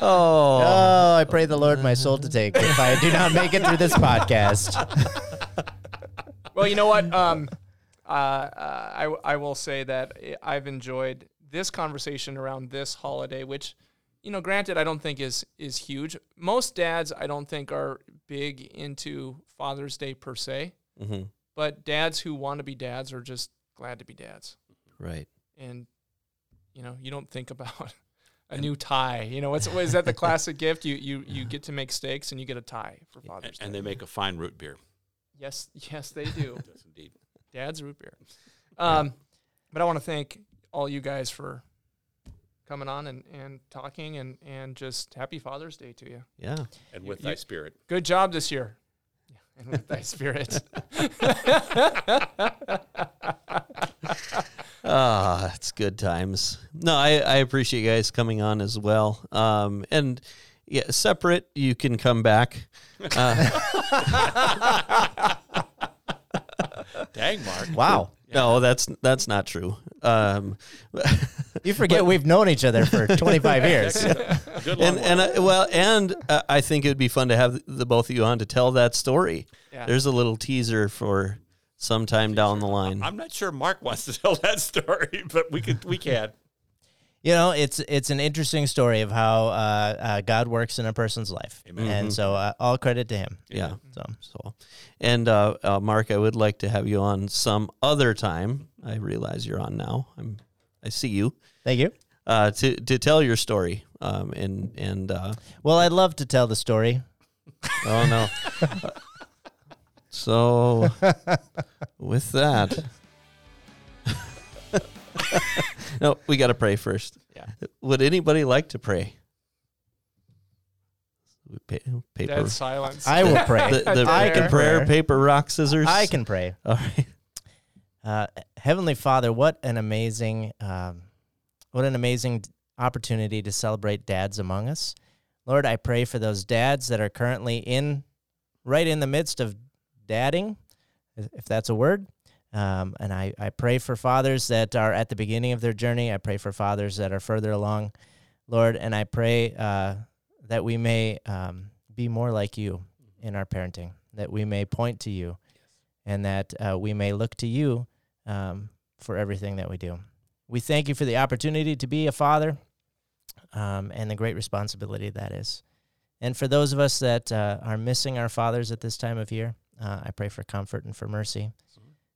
Oh, Oh, I pray the Lord my soul to take if I do not make it through this podcast. well, you know what? Um, uh, uh, I, I will say that I've enjoyed this conversation around this holiday, which, you know, granted, I don't think is is huge. Most dads, I don't think, are big into Father's Day per se, Mhm. but dads who want to be dads are just glad to be dads. right. and you know you don't think about a new tie. You know, what's is that the classic gift? You you you get to make steaks and you get a tie for Father's And, Day. and they make a fine root beer. yes, yes, they do. Yes, indeed. Dad's root beer. Um, but I want to thank all you guys for coming on and, and talking and, and just happy Father's Day to you. Yeah. And with you- thy spirit. Good job this year. Yeah, and with thy spirit. Ah, it's good times. No, I, I appreciate you guys coming on as well. Um, and yeah, separate, you can come back. Uh, Dang, Mark. Wow. No, that's that's not true. Um, You forget we've known each other for 25 years. Good and and uh, well, and uh, I think it would be fun to have the both of you on to tell that story. Yeah. There's a little teaser for sometime down the line. I'm not sure Mark wants to tell that story, but we could we can. You know, it's it's an interesting story of how uh, uh, God works in a person's life, Amen. and so uh, all credit to Him. Yeah. So So, and uh, uh, Mark, I would like to have you on some other time. I realize you're on now. I'm. I see you. thank you. Uh, to to tell your story. Um, and and uh, Well, I'd love to tell the story. oh no. so, with that, no, we got to pray first. Yeah. Would anybody like to pray? Pa- Paper. Dead silence. I will pray. the, the I can prayer, pray. paper, rock, scissors. I can pray. All right. Uh, Heavenly Father, what an amazing, um, what an amazing opportunity to celebrate dads among us. Lord, I pray for those dads that are currently in, right in the midst of dadding, if that's a word. Um, and I, I pray for fathers that are at the beginning of their journey. I pray for fathers that are further along, Lord. And I pray uh, that we may um, be more like you in our parenting, that we may point to you, and that uh, we may look to you um, for everything that we do. We thank you for the opportunity to be a father um, and the great responsibility that is. And for those of us that uh, are missing our fathers at this time of year, uh, I pray for comfort and for mercy.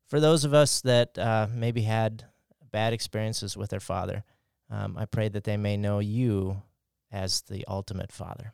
For those of us that uh, maybe had bad experiences with their father, um, I pray that they may know you as the ultimate father.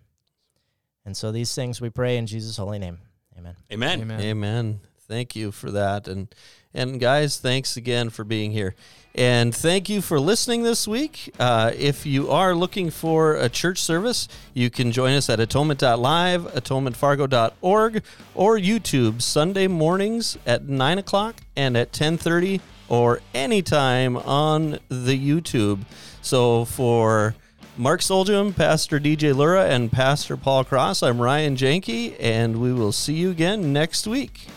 And so these things we pray in Jesus' holy name. Amen. Amen. Amen. Amen. Thank you for that. And and guys, thanks again for being here. And thank you for listening this week. Uh, if you are looking for a church service, you can join us at atonement.live, atonementfargo.org, or YouTube Sunday mornings at 9 o'clock and at 1030 or anytime on the YouTube. So for Mark Soljum, Pastor DJ Lura, and Pastor Paul Cross, I'm Ryan Janke, and we will see you again next week.